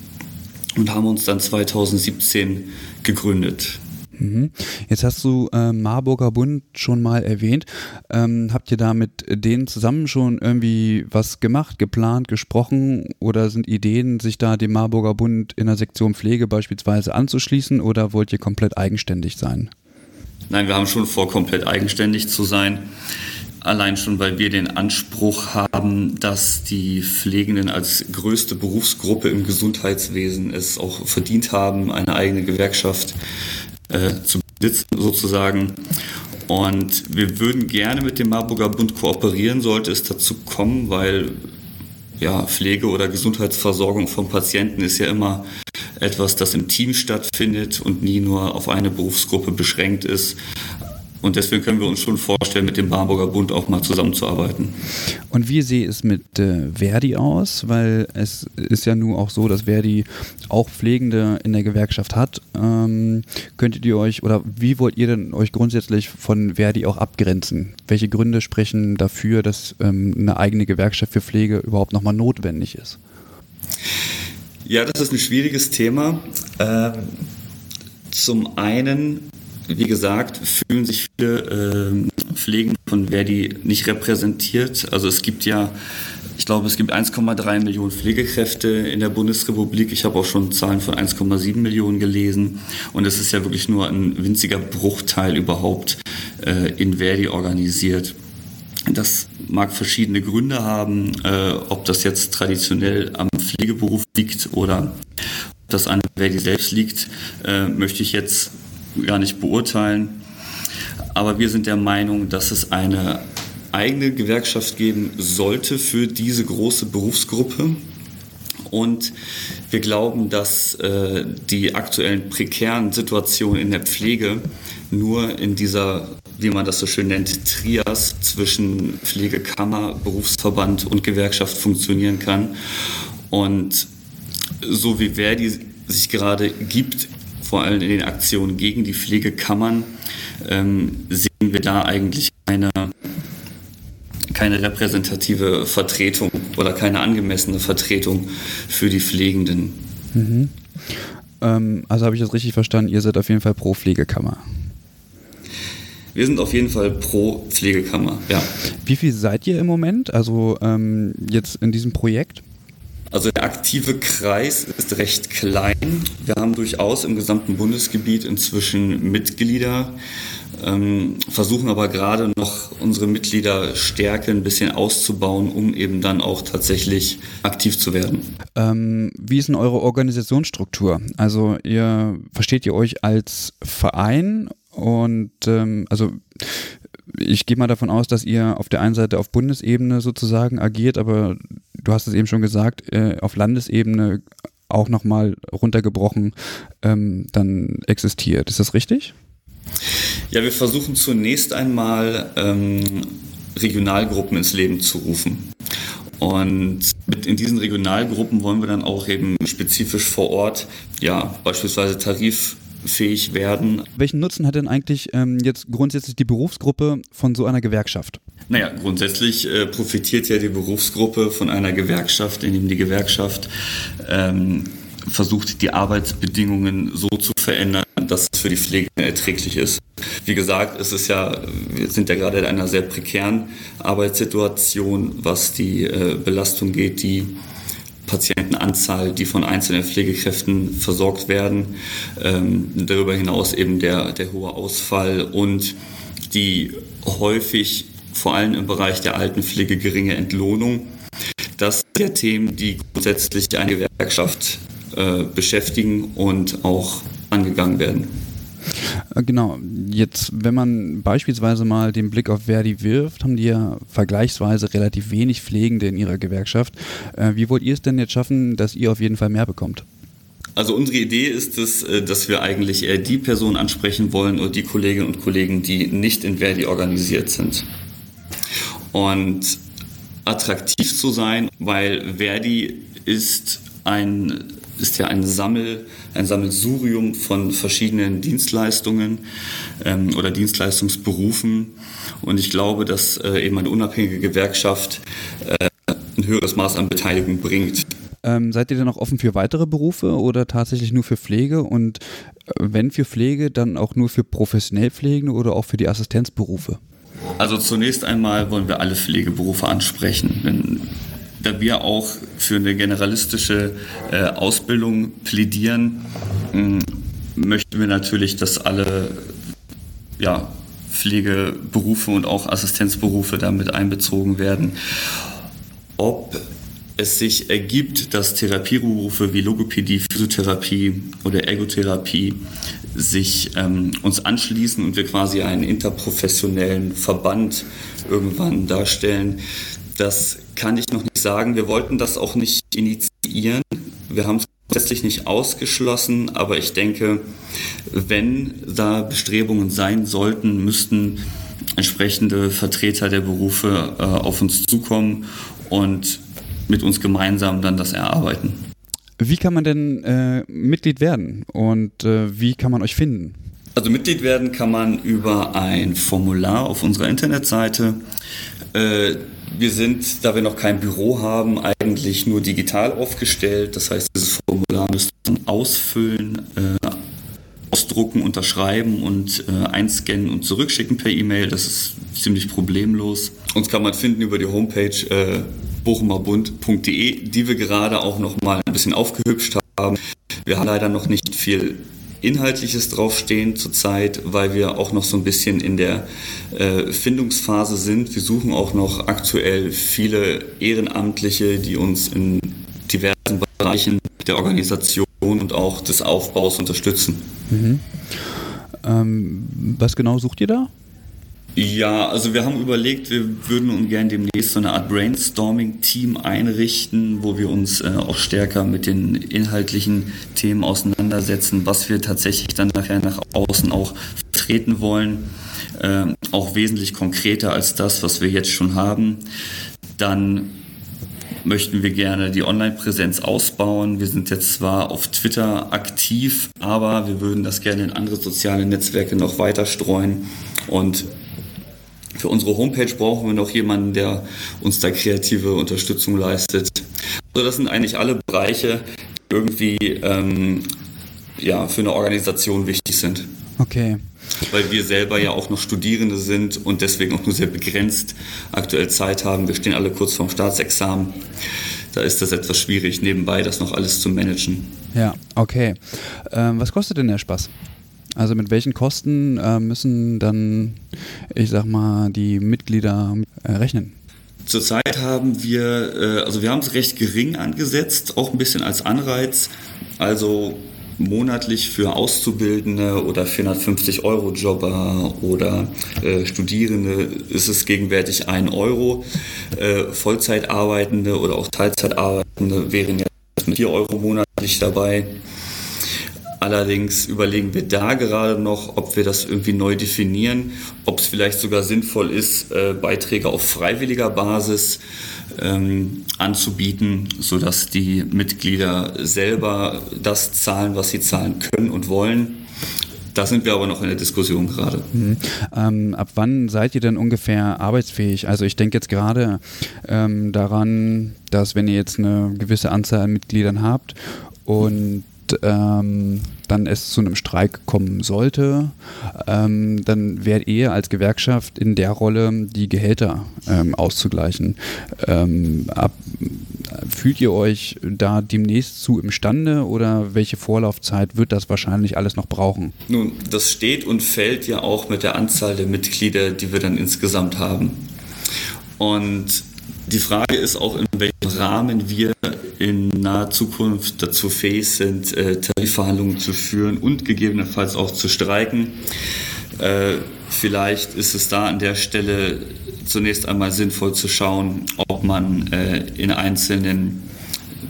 und haben uns dann 2017 gegründet. Mhm. Jetzt hast du äh, Marburger Bund schon mal erwähnt. Ähm, habt ihr da mit denen zusammen schon irgendwie was gemacht, geplant, gesprochen oder sind Ideen, sich da dem Marburger Bund in der Sektion Pflege beispielsweise anzuschließen oder wollt ihr komplett eigenständig sein? Nein, wir haben schon vor, komplett eigenständig zu sein. allein schon, weil wir den Anspruch haben, dass die Pflegenden als größte Berufsgruppe im Gesundheitswesen es auch verdient haben, eine eigene Gewerkschaft äh, zu besitzen sozusagen. Und wir würden gerne mit dem Marburger Bund kooperieren, sollte es dazu kommen, weil ja, Pflege oder Gesundheitsversorgung von Patienten ist ja immer etwas, das im Team stattfindet und nie nur auf eine Berufsgruppe beschränkt ist. Und deswegen können wir uns schon vorstellen, mit dem Marburger Bund auch mal zusammenzuarbeiten. Und wie sieht es mit äh, Verdi aus? Weil es ist ja nun auch so, dass Verdi auch Pflegende in der Gewerkschaft hat. Ähm, könntet ihr euch oder wie wollt ihr denn euch grundsätzlich von Verdi auch abgrenzen? Welche Gründe sprechen dafür, dass ähm, eine eigene Gewerkschaft für Pflege überhaupt nochmal notwendig ist? Ja, das ist ein schwieriges Thema. Ähm, zum einen wie gesagt, fühlen sich viele äh, Pflegen von Verdi nicht repräsentiert. Also es gibt ja, ich glaube, es gibt 1,3 Millionen Pflegekräfte in der Bundesrepublik. Ich habe auch schon Zahlen von 1,7 Millionen gelesen. Und es ist ja wirklich nur ein winziger Bruchteil überhaupt äh, in Verdi organisiert. Das mag verschiedene Gründe haben, äh, ob das jetzt traditionell am Pflegeberuf liegt oder ob das an Verdi selbst liegt, äh, möchte ich jetzt gar nicht beurteilen. Aber wir sind der Meinung, dass es eine eigene Gewerkschaft geben sollte für diese große Berufsgruppe. Und wir glauben, dass äh, die aktuellen prekären Situationen in der Pflege nur in dieser, wie man das so schön nennt, Trias zwischen Pflegekammer, Berufsverband und Gewerkschaft funktionieren kann. Und so wie Verdi sich gerade gibt, vor allem in den Aktionen gegen die Pflegekammern, ähm, sehen wir da eigentlich keine, keine repräsentative Vertretung oder keine angemessene Vertretung für die Pflegenden. Mhm. Ähm, also habe ich das richtig verstanden, ihr seid auf jeden Fall pro Pflegekammer. Wir sind auf jeden Fall pro Pflegekammer, ja. Wie viel seid ihr im Moment, also ähm, jetzt in diesem Projekt? Also der aktive Kreis ist recht klein. Wir haben durchaus im gesamten Bundesgebiet inzwischen Mitglieder, ähm, versuchen aber gerade noch unsere Mitgliederstärke ein bisschen auszubauen, um eben dann auch tatsächlich aktiv zu werden. Ähm, wie ist denn eure Organisationsstruktur? Also ihr versteht ihr euch als Verein und ähm, also ich gehe mal davon aus, dass ihr auf der einen Seite auf Bundesebene sozusagen agiert, aber du hast es eben schon gesagt, äh, auf Landesebene auch nochmal runtergebrochen ähm, dann existiert. Ist das richtig? Ja, wir versuchen zunächst einmal ähm, Regionalgruppen ins Leben zu rufen. Und in diesen Regionalgruppen wollen wir dann auch eben spezifisch vor Ort, ja, beispielsweise Tarif fähig werden. Welchen Nutzen hat denn eigentlich ähm, jetzt grundsätzlich die Berufsgruppe von so einer Gewerkschaft? Naja, grundsätzlich äh, profitiert ja die Berufsgruppe von einer Gewerkschaft, indem die Gewerkschaft ähm, versucht, die Arbeitsbedingungen so zu verändern, dass es für die Pflege erträglich ist. Wie gesagt, es ist ja, wir sind ja gerade in einer sehr prekären Arbeitssituation, was die äh, Belastung geht, die Patientenanzahl, die von einzelnen Pflegekräften versorgt werden. Ähm, darüber hinaus eben der, der hohe Ausfall und die häufig, vor allem im Bereich der Altenpflege, geringe Entlohnung. Das sind ja Themen, die grundsätzlich eine Gewerkschaft äh, beschäftigen und auch angegangen werden. Äh, genau, jetzt, wenn man beispielsweise mal den Blick auf Verdi wirft, haben die ja vergleichsweise relativ wenig Pflegende in ihrer Gewerkschaft. Äh, wie wollt ihr es denn jetzt schaffen, dass ihr auf jeden Fall mehr bekommt? Also unsere Idee ist es, äh, dass wir eigentlich eher die Personen ansprechen wollen oder die Kolleginnen und Kollegen, die nicht in Verdi organisiert sind. Und attraktiv zu sein, weil Verdi ist ein ist ja ein Sammel, ein Sammelsurium von verschiedenen Dienstleistungen ähm, oder Dienstleistungsberufen. Und ich glaube, dass äh, eben eine unabhängige Gewerkschaft äh, ein höheres Maß an Beteiligung bringt. Ähm, seid ihr denn auch offen für weitere Berufe oder tatsächlich nur für Pflege? Und äh, wenn für Pflege, dann auch nur für professionell Pflegende oder auch für die Assistenzberufe? Also zunächst einmal wollen wir alle Pflegeberufe ansprechen. Denn da wir auch für eine generalistische äh, Ausbildung plädieren, mh, möchten wir natürlich, dass alle ja, Pflegeberufe und auch Assistenzberufe damit einbezogen werden. Ob es sich ergibt, dass Therapieberufe wie Logopädie, Physiotherapie oder Ergotherapie sich ähm, uns anschließen und wir quasi einen interprofessionellen Verband irgendwann darstellen, das kann ich noch nicht sagen. Wir wollten das auch nicht initiieren. Wir haben es grundsätzlich nicht ausgeschlossen, aber ich denke, wenn da Bestrebungen sein sollten, müssten entsprechende Vertreter der Berufe äh, auf uns zukommen und mit uns gemeinsam dann das erarbeiten. Wie kann man denn äh, Mitglied werden und äh, wie kann man euch finden? Also Mitglied werden kann man über ein Formular auf unserer Internetseite. Wir sind, da wir noch kein Büro haben, eigentlich nur digital aufgestellt. Das heißt, dieses Formular müsst ihr ausfüllen, äh, ausdrucken, unterschreiben und äh, einscannen und zurückschicken per E-Mail. Das ist ziemlich problemlos. Uns kann man finden über die Homepage äh, bochumerbund.de, die wir gerade auch noch mal ein bisschen aufgehübscht haben. Wir haben leider noch nicht viel Inhaltliches draufstehen zurzeit, weil wir auch noch so ein bisschen in der äh, Findungsphase sind. Wir suchen auch noch aktuell viele Ehrenamtliche, die uns in diversen Bereichen der Organisation und auch des Aufbaus unterstützen. Mhm. Ähm, was genau sucht ihr da? Ja, also wir haben überlegt, wir würden uns gerne demnächst so eine Art Brainstorming-Team einrichten, wo wir uns äh, auch stärker mit den inhaltlichen Themen auseinandersetzen, was wir tatsächlich dann nachher nach außen auch vertreten wollen. Äh, auch wesentlich konkreter als das, was wir jetzt schon haben. Dann möchten wir gerne die Online-Präsenz ausbauen. Wir sind jetzt zwar auf Twitter aktiv, aber wir würden das gerne in andere soziale Netzwerke noch weiter streuen und für unsere Homepage brauchen wir noch jemanden, der uns da kreative Unterstützung leistet. Also das sind eigentlich alle Bereiche, die irgendwie ähm, ja, für eine Organisation wichtig sind. Okay. Weil wir selber ja auch noch Studierende sind und deswegen auch nur sehr begrenzt aktuell Zeit haben. Wir stehen alle kurz vorm Staatsexamen. Da ist das etwas schwierig, nebenbei das noch alles zu managen. Ja, okay. Ähm, was kostet denn der Spaß? Also mit welchen Kosten äh, müssen dann, ich sag mal, die Mitglieder äh, rechnen? Zurzeit haben wir, äh, also wir haben es recht gering angesetzt, auch ein bisschen als Anreiz. Also monatlich für Auszubildende oder 450 Euro Jobber oder äh, Studierende ist es gegenwärtig 1 Euro. Äh, Vollzeitarbeitende oder auch Teilzeitarbeitende wären jetzt mit 4 Euro monatlich dabei. Allerdings überlegen wir da gerade noch, ob wir das irgendwie neu definieren, ob es vielleicht sogar sinnvoll ist, äh, Beiträge auf freiwilliger Basis ähm, anzubieten, sodass die Mitglieder selber das zahlen, was sie zahlen können und wollen. Da sind wir aber noch in der Diskussion gerade. Mhm. Ähm, ab wann seid ihr denn ungefähr arbeitsfähig? Also ich denke jetzt gerade ähm, daran, dass wenn ihr jetzt eine gewisse Anzahl an Mitgliedern habt und ähm, dann es zu einem Streik kommen sollte, ähm, dann wärt ihr als Gewerkschaft in der Rolle, die Gehälter ähm, auszugleichen. Ähm, ab, fühlt ihr euch da demnächst zu imstande oder welche Vorlaufzeit wird das wahrscheinlich alles noch brauchen? Nun, das steht und fällt ja auch mit der Anzahl der Mitglieder, die wir dann insgesamt haben. Und die Frage ist auch, in welchem Rahmen wir in naher Zukunft dazu fähig sind, äh, Tarifverhandlungen zu führen und gegebenenfalls auch zu streiken. Äh, vielleicht ist es da an der Stelle zunächst einmal sinnvoll zu schauen, ob man äh, in einzelnen,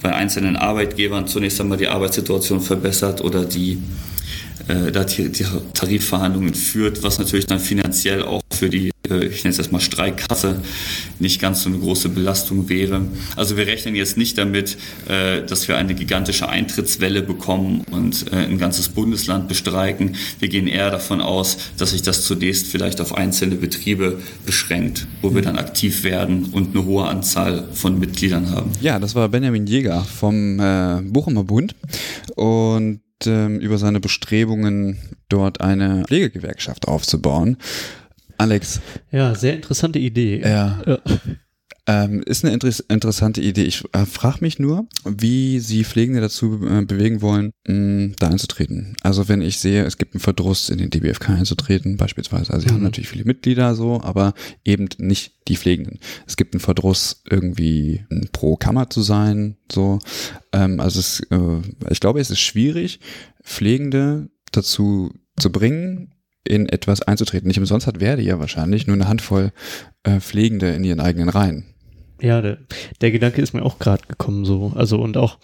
bei einzelnen Arbeitgebern zunächst einmal die Arbeitssituation verbessert oder die da die Tarifverhandlungen führt, was natürlich dann finanziell auch für die, äh, ich nenne es erstmal Streikkasse, nicht ganz so eine große Belastung wäre. Also wir rechnen jetzt nicht damit, äh, dass wir eine gigantische Eintrittswelle bekommen und äh, ein ganzes Bundesland bestreiken. Wir gehen eher davon aus, dass sich das zunächst vielleicht auf einzelne Betriebe beschränkt, wo wir dann aktiv werden und eine hohe Anzahl von Mitgliedern haben. Ja, das war Benjamin Jäger vom Bochumer Bund und ähm, über seine Bestrebungen, dort eine Pflegegewerkschaft aufzubauen. Alex. Ja, sehr interessante Idee. Ja. ja. Ähm, ist eine inter interessante Idee. Ich äh, frage mich nur, wie Sie Pflegende dazu äh, bewegen wollen, mh, da einzutreten. Also wenn ich sehe, es gibt einen Verdruss in den DBFK einzutreten, beispielsweise. Also Sie mhm. haben natürlich viele Mitglieder so, aber eben nicht die Pflegenden. Es gibt einen Verdruss, irgendwie pro Kammer zu sein, so. Ähm, also es, äh, ich glaube, es ist schwierig, Pflegende dazu zu bringen, in etwas einzutreten. Nicht umsonst hat Verdi ja wahrscheinlich nur eine Handvoll äh, Pflegende in ihren eigenen Reihen. Ja, der, der Gedanke ist mir auch gerade gekommen so. Also und auch,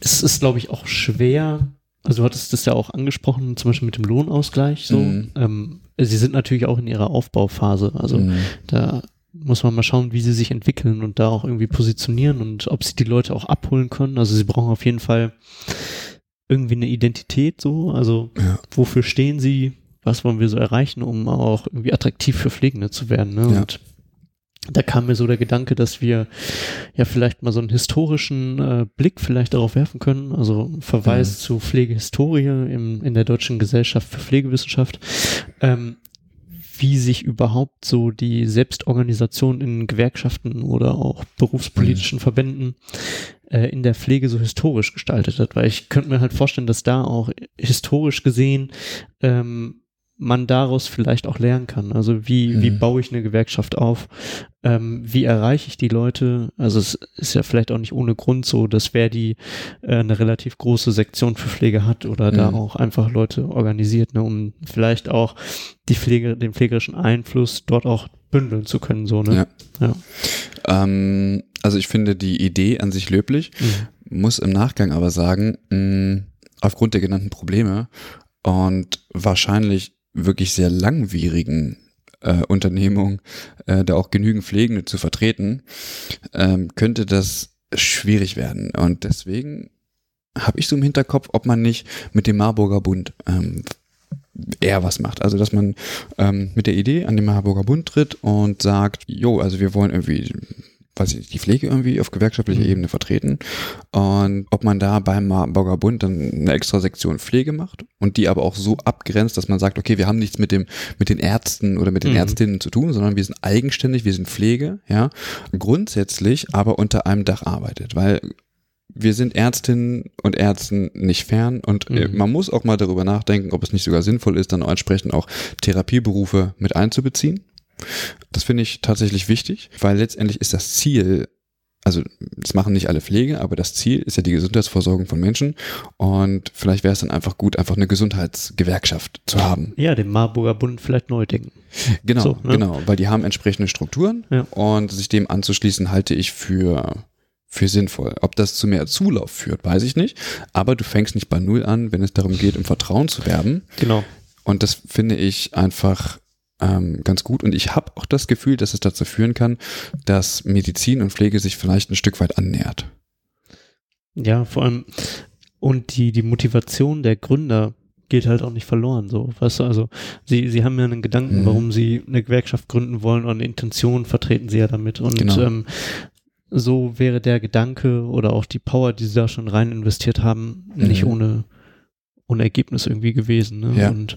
es ist, glaube ich, auch schwer. Also du hattest das ja auch angesprochen, zum Beispiel mit dem Lohnausgleich so. Mhm. Ähm, sie sind natürlich auch in ihrer Aufbauphase. Also mhm. da muss man mal schauen, wie sie sich entwickeln und da auch irgendwie positionieren und ob sie die Leute auch abholen können. Also sie brauchen auf jeden Fall irgendwie eine Identität so. Also ja. wofür stehen sie? Was wollen wir so erreichen, um auch irgendwie attraktiv für Pflegende zu werden? Ne? Ja. Und da kam mir so der Gedanke, dass wir ja vielleicht mal so einen historischen äh, Blick vielleicht darauf werfen können, also Verweis mhm. zu Pflegehistorie im, in der Deutschen Gesellschaft für Pflegewissenschaft, ähm, wie sich überhaupt so die Selbstorganisation in Gewerkschaften oder auch berufspolitischen mhm. Verbänden äh, in der Pflege so historisch gestaltet hat, weil ich könnte mir halt vorstellen, dass da auch historisch gesehen ähm, man daraus vielleicht auch lernen kann. Also wie, mhm. wie baue ich eine Gewerkschaft auf? Ähm, wie erreiche ich die Leute? Also es ist ja vielleicht auch nicht ohne Grund so, dass wer die äh, eine relativ große Sektion für Pflege hat oder mhm. da auch einfach Leute organisiert, ne, um vielleicht auch die Pflege, den pflegerischen Einfluss dort auch bündeln zu können, so, ne? Ja. ja. Ähm, also ich finde die Idee an sich löblich, mhm. muss im Nachgang aber sagen, mh, aufgrund der genannten Probleme und wahrscheinlich wirklich sehr langwierigen äh, Unternehmung äh, da auch genügend Pflegende zu vertreten, ähm, könnte das schwierig werden. Und deswegen habe ich so im Hinterkopf, ob man nicht mit dem Marburger Bund ähm, eher was macht. Also dass man ähm, mit der Idee an den Marburger Bund tritt und sagt, jo, also wir wollen irgendwie weiß ich, die Pflege irgendwie auf gewerkschaftlicher mhm. Ebene vertreten. Und ob man da beim Marburger Bund dann eine extra Sektion Pflege macht und die aber auch so abgrenzt, dass man sagt, okay, wir haben nichts mit dem, mit den Ärzten oder mit den mhm. Ärztinnen zu tun, sondern wir sind eigenständig, wir sind Pflege, ja. Grundsätzlich aber unter einem Dach arbeitet, weil wir sind Ärztinnen und Ärzten nicht fern und äh, mhm. man muss auch mal darüber nachdenken, ob es nicht sogar sinnvoll ist, dann auch entsprechend auch Therapieberufe mit einzubeziehen. Das finde ich tatsächlich wichtig, weil letztendlich ist das Ziel, also das machen nicht alle Pflege, aber das Ziel ist ja die Gesundheitsversorgung von Menschen und vielleicht wäre es dann einfach gut, einfach eine Gesundheitsgewerkschaft zu haben. Ja, dem Marburger Bund vielleicht neu denken. Genau, so, ne? genau, weil die haben entsprechende Strukturen ja. und sich dem anzuschließen halte ich für für sinnvoll. Ob das zu mehr Zulauf führt, weiß ich nicht. Aber du fängst nicht bei Null an, wenn es darum geht, im Vertrauen zu werben. Genau. Und das finde ich einfach ähm, ganz gut. Und ich habe auch das Gefühl, dass es dazu führen kann, dass Medizin und Pflege sich vielleicht ein Stück weit annähert. Ja, vor allem und die, die Motivation der Gründer geht halt auch nicht verloren, so, weißt du, also sie, sie haben ja einen Gedanken, mhm. warum sie eine Gewerkschaft gründen wollen und eine Intention vertreten sie ja damit und genau. ähm, so wäre der Gedanke oder auch die Power, die sie da schon rein investiert haben, mhm. nicht ohne ohne Ergebnis irgendwie gewesen. Ne? Ja. Und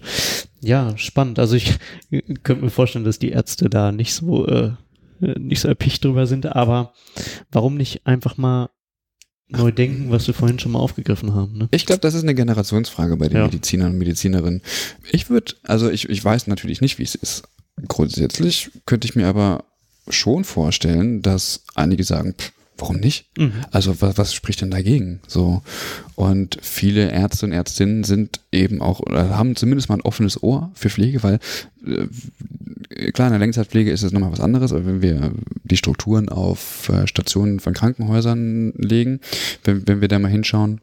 ja, spannend. Also ich könnte mir vorstellen, dass die Ärzte da nicht so äh, nicht so erpicht drüber sind, aber warum nicht einfach mal neu denken, was wir vorhin schon mal aufgegriffen haben. Ne? Ich glaube, das ist eine Generationsfrage bei den ja. Medizinern und Medizinerinnen. Ich würde, also ich, ich weiß natürlich nicht, wie es ist. Grundsätzlich könnte ich mir aber schon vorstellen, dass einige sagen, pff, warum nicht? Mhm. Also was, was spricht denn dagegen? So und viele Ärzte und Ärztinnen sind eben auch oder haben zumindest mal ein offenes Ohr für Pflege, weil äh, klar in der Langzeitpflege ist es nochmal was anderes, aber wenn wir die Strukturen auf äh, Stationen von Krankenhäusern legen, wenn, wenn wir da mal hinschauen,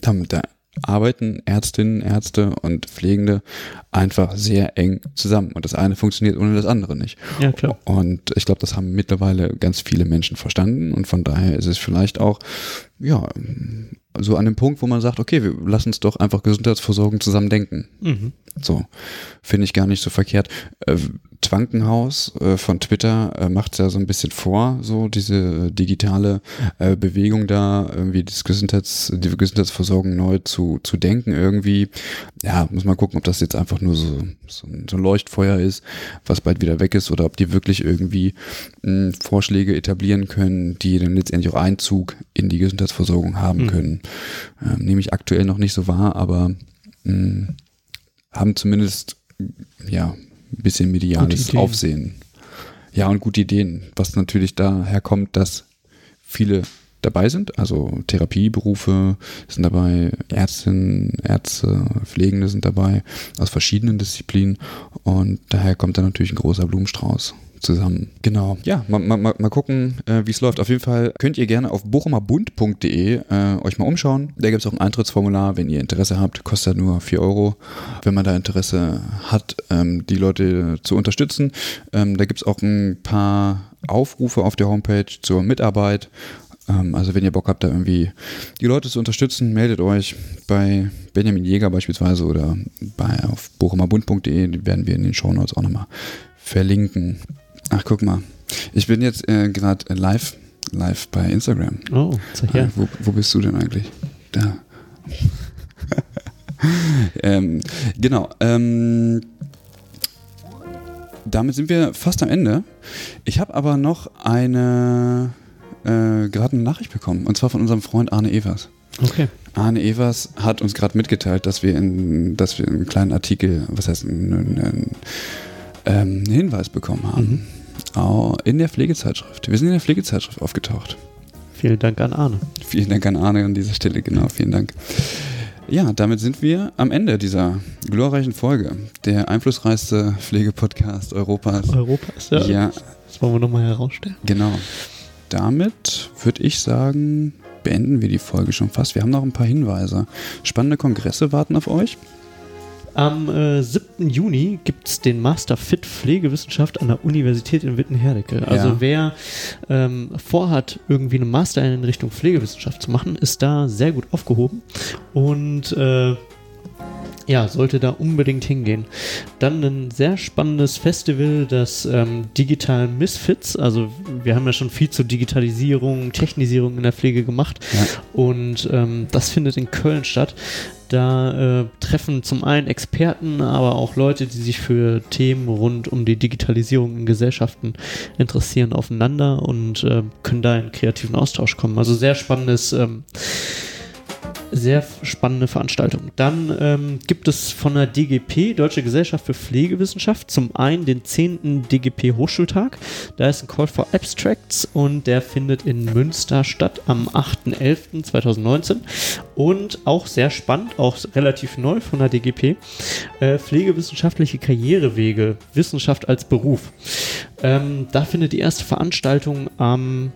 dann, da arbeiten Ärztinnen, Ärzte und Pflegende einfach sehr eng zusammen. Und das eine funktioniert ohne das andere nicht. Ja, klar. Und ich glaube, das haben mittlerweile ganz viele Menschen verstanden. Und von daher ist es vielleicht auch, ja, so an dem Punkt, wo man sagt, okay, wir lassen uns doch einfach Gesundheitsversorgung zusammen denken. Mhm. So, finde ich gar nicht so verkehrt. Äh, Twankenhaus äh, von Twitter äh, macht ja so ein bisschen vor, so diese digitale äh, Bewegung da, irgendwie das Gesundheits, die Gesundheitsversorgung neu zu, zu denken irgendwie. Ja, muss man gucken, ob das jetzt einfach nur so, so, ein, so ein Leuchtfeuer ist, was bald wieder weg ist, oder ob die wirklich irgendwie mh, Vorschläge etablieren können, die dann letztendlich auch Einzug in die Gesundheitsversorgung haben Mhm. können. Ähm, nehme ich aktuell noch nicht so wahr, aber mh, haben zumindest ja ein bisschen mediales. Aufsehen. Ja, und gute Ideen, was natürlich daher kommt, dass viele dabei sind, also Therapieberufe sind dabei, Ärztinnen, Ärzte, Pflegende sind dabei, aus verschiedenen Disziplinen und daher kommt dann natürlich ein großer Blumenstrauß zusammen. Genau. Ja, mal, mal, mal gucken, äh, wie es läuft. Auf jeden Fall könnt ihr gerne auf bochumerbund.de äh, euch mal umschauen. Da gibt es auch ein Eintrittsformular, wenn ihr Interesse habt. Kostet nur 4 Euro, wenn man da Interesse hat, ähm, die Leute zu unterstützen. Ähm, da gibt es auch ein paar Aufrufe auf der Homepage zur Mitarbeit. Ähm, also wenn ihr Bock habt, da irgendwie die Leute zu unterstützen, meldet euch bei Benjamin Jäger beispielsweise oder bei auf bochumerbund.de. Die werden wir in den Shownotes auch nochmal verlinken. Ach, guck mal. Ich bin jetzt äh, gerade live, live bei Instagram. Oh, zeig her. Äh, wo, wo bist du denn eigentlich? Da. ähm, genau. Ähm, damit sind wir fast am Ende. Ich habe aber noch eine äh, gerade eine Nachricht bekommen und zwar von unserem Freund Arne Evers. Okay. Arne Evers hat uns gerade mitgeteilt, dass wir, in, dass wir einen kleinen Artikel, was heißt, einen, einen, ähm, einen Hinweis bekommen haben. Au- In der Pflegezeitschrift. Wir sind in der Pflegezeitschrift aufgetaucht. Vielen Dank an Arne. Vielen Dank an Arne an dieser Stelle, genau, vielen Dank. Ja, damit sind wir am Ende dieser glorreichen Folge. Der einflussreichste Pflegepodcast Europas. Europas, ja. Ja, Das wollen wir nochmal herausstellen. genau. Damit würde ich sagen, beenden wir die Folge schon fast. Wir haben noch ein paar Hinweise. Spannende Kongresse warten auf euch. Am äh, 7. Juni gibt es den Master Fit Pflegewissenschaft an der Universität in Wittenherdecke. Also Ja. wer ähm, vorhat, irgendwie einen Master in Richtung Pflegewissenschaft zu machen, ist da sehr gut aufgehoben und äh, ja, sollte da unbedingt hingehen. Dann ein sehr spannendes Festival, das ähm, Digital Misfits. Also wir haben ja schon viel zur Digitalisierung, Technisierung in der Pflege gemacht. Ja. Und ähm, das findet in Köln statt. Da äh, treffen zum einen Experten, aber auch Leute, die sich für Themen rund um die Digitalisierung in Gesellschaften interessieren, aufeinander und äh, können da in kreativen Austausch kommen. Also sehr spannendes, ähm, sehr spannende Veranstaltung. Dann ähm, gibt es von der DGP, Deutsche Gesellschaft für Pflegewissenschaft, zum einen den 10. DGP Hochschultag. Da ist ein Call for Abstracts und der findet in Münster statt am 8.11.2019. Und auch sehr spannend, auch relativ neu von der DGP, äh, pflegewissenschaftliche Karrierewege, Wissenschaft als Beruf. Ähm, da findet die erste Veranstaltung am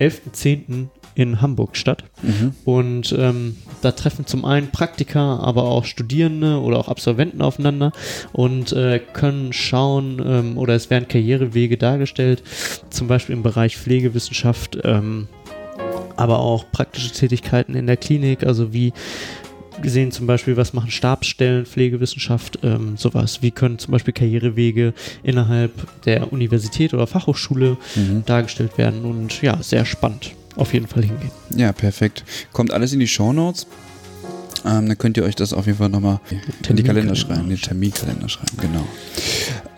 11.10. in Hamburg statt. Mhm. Und ähm, da treffen zum einen Praktiker, aber auch Studierende oder auch Absolventen aufeinander und äh, können schauen ähm, oder es werden Karrierewege dargestellt, zum Beispiel im Bereich Pflegewissenschaft, ähm, aber auch praktische Tätigkeiten in der Klinik, also wie gesehen zum Beispiel, was machen Stabsstellen, Pflegewissenschaft, ähm, sowas. Wie können zum Beispiel Karrierewege innerhalb der Universität oder Fachhochschule Mhm. dargestellt werden und ja, sehr spannend. Auf jeden Fall hingehen. Ja, perfekt. Kommt alles in die Shownotes. Ähm, dann könnt ihr euch das auf jeden Fall nochmal in die Kalender schreiben, den Terminkalender schreiben, genau.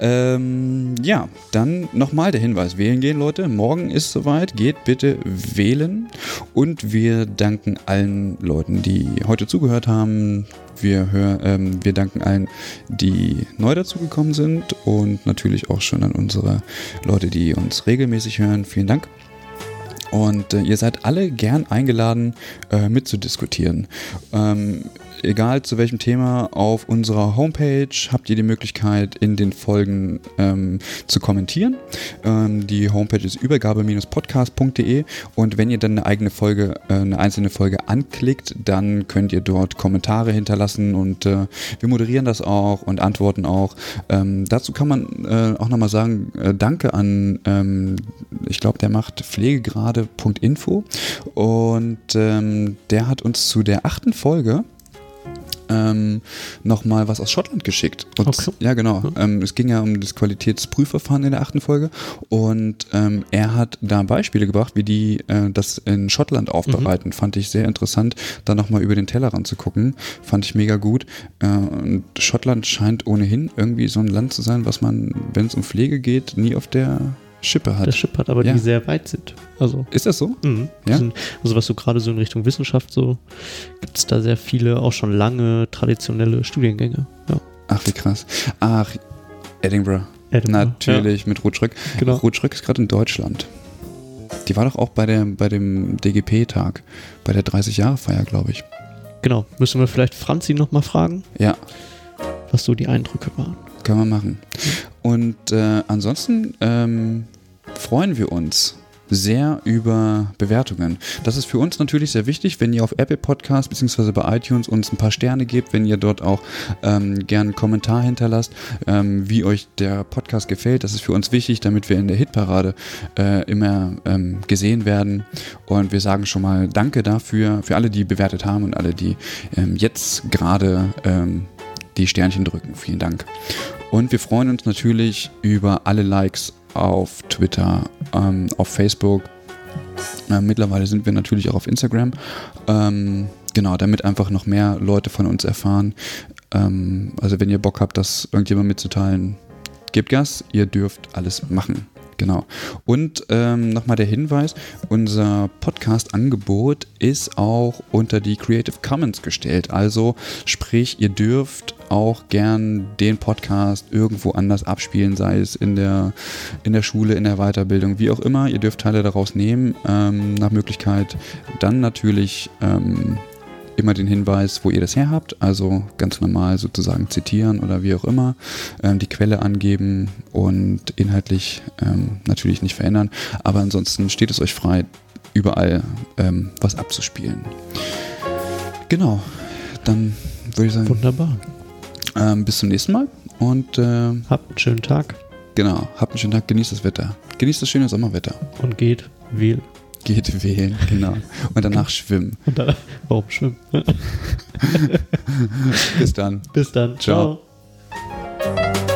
Ähm, ja, dann nochmal der Hinweis, wählen gehen, Leute. Morgen ist soweit, geht bitte wählen. Und wir danken allen Leuten, die heute zugehört haben. Wir, hör, ähm, wir danken allen, die neu dazugekommen sind und natürlich auch schon an unsere Leute, die uns regelmäßig hören. Vielen Dank. Und äh, ihr seid alle gern eingeladen, äh, mitzudiskutieren. Ähm, egal zu welchem Thema, auf unserer Homepage habt ihr die Möglichkeit, in den Folgen ähm, zu kommentieren. Ähm, die Homepage ist übergabe-podcast.de und wenn ihr dann eine eigene Folge, äh, eine einzelne Folge anklickt, dann könnt ihr dort Kommentare hinterlassen und äh, wir moderieren das auch und antworten auch. Ähm, dazu kann man äh, auch nochmal sagen, äh, danke an, ähm, ich glaube, der macht pflegegrade.info und ähm, der hat uns zu der achten Folge ähm, nochmal was aus Schottland geschickt. Und, Okay. Ja, genau. Ähm, es ging ja um das Qualitätsprüfverfahren in der achten Folge und ähm, er hat da Beispiele gebracht, wie die äh, das in Schottland aufbereiten. Fand ich sehr interessant, da nochmal über den Tellerrand zu gucken. Fand ich mega gut. Äh, und Schottland scheint ohnehin irgendwie so ein Land zu sein, was man, wenn es um Pflege geht, nie auf der Schippe hat. Der Chip hat aber Ja. die sehr weit sind. Also, Ist das so? mhm. Ja? sind, also was so gerade so in Richtung Wissenschaft so, gibt es da sehr viele, auch schon lange traditionelle Studiengänge. Ja. Ach, wie krass. Ach, Edinburgh. Edinburgh, Natürlich, mit Rotschröck. Ja, genau. Rotschröck ist gerade in Deutschland. Die war doch auch bei, der, bei dem DGP-Tag, bei der 30-Jahre-Feier, glaube ich. Genau. Müssen wir vielleicht Franzi nochmal fragen, Ja, was so die Eindrücke waren. Können wir machen. Und äh, ansonsten ähm, freuen wir uns sehr über Bewertungen. Das ist für uns natürlich sehr wichtig, wenn ihr auf Apple Podcast bzw. bei iTunes uns ein paar Sterne gebt, wenn ihr dort auch ähm, gern einen Kommentar hinterlasst, ähm, wie euch der Podcast gefällt. Das ist für uns wichtig, damit wir in der Hitparade äh, immer ähm, gesehen werden. Und wir sagen schon mal Danke dafür, für alle, die bewertet haben und alle, die ähm, jetzt gerade ähm, die Sternchen drücken. Vielen Dank. Und wir freuen uns natürlich über alle Likes auf Twitter, ähm, auf Facebook. Äh, mittlerweile sind wir natürlich auch auf Instagram. Ähm, genau, damit einfach noch mehr Leute von uns erfahren. Ähm, also wenn ihr Bock habt, das irgendjemand mitzuteilen, gebt Gas, ihr dürft alles machen. Genau. Und ähm, nochmal der Hinweis, unser Podcast-Angebot ist auch unter die Creative Commons gestellt. Also sprich, ihr dürft auch gern den Podcast irgendwo anders abspielen, sei es in der, in der Schule, in der Weiterbildung, wie auch immer. Ihr dürft Teile daraus nehmen, ähm, nach Möglichkeit. Dann natürlich ähm, immer den Hinweis, wo ihr das her habt, also ganz normal sozusagen zitieren oder wie auch immer, ähm, die Quelle angeben und inhaltlich ähm, natürlich nicht verändern, aber ansonsten steht es euch frei, überall ähm, was abzuspielen. Genau, dann würde ich sagen, Wunderbar. ähm, bis zum nächsten Mal und äh, Habt einen schönen Tag genau, habt einen schönen Tag, genießt das Wetter, genießt das schöne Sommerwetter, und geht wählen geht, wählen, genau. Und danach schwimmen. Und dann, warum schwimmen? Bis dann. Bis dann. Ciao. Ciao.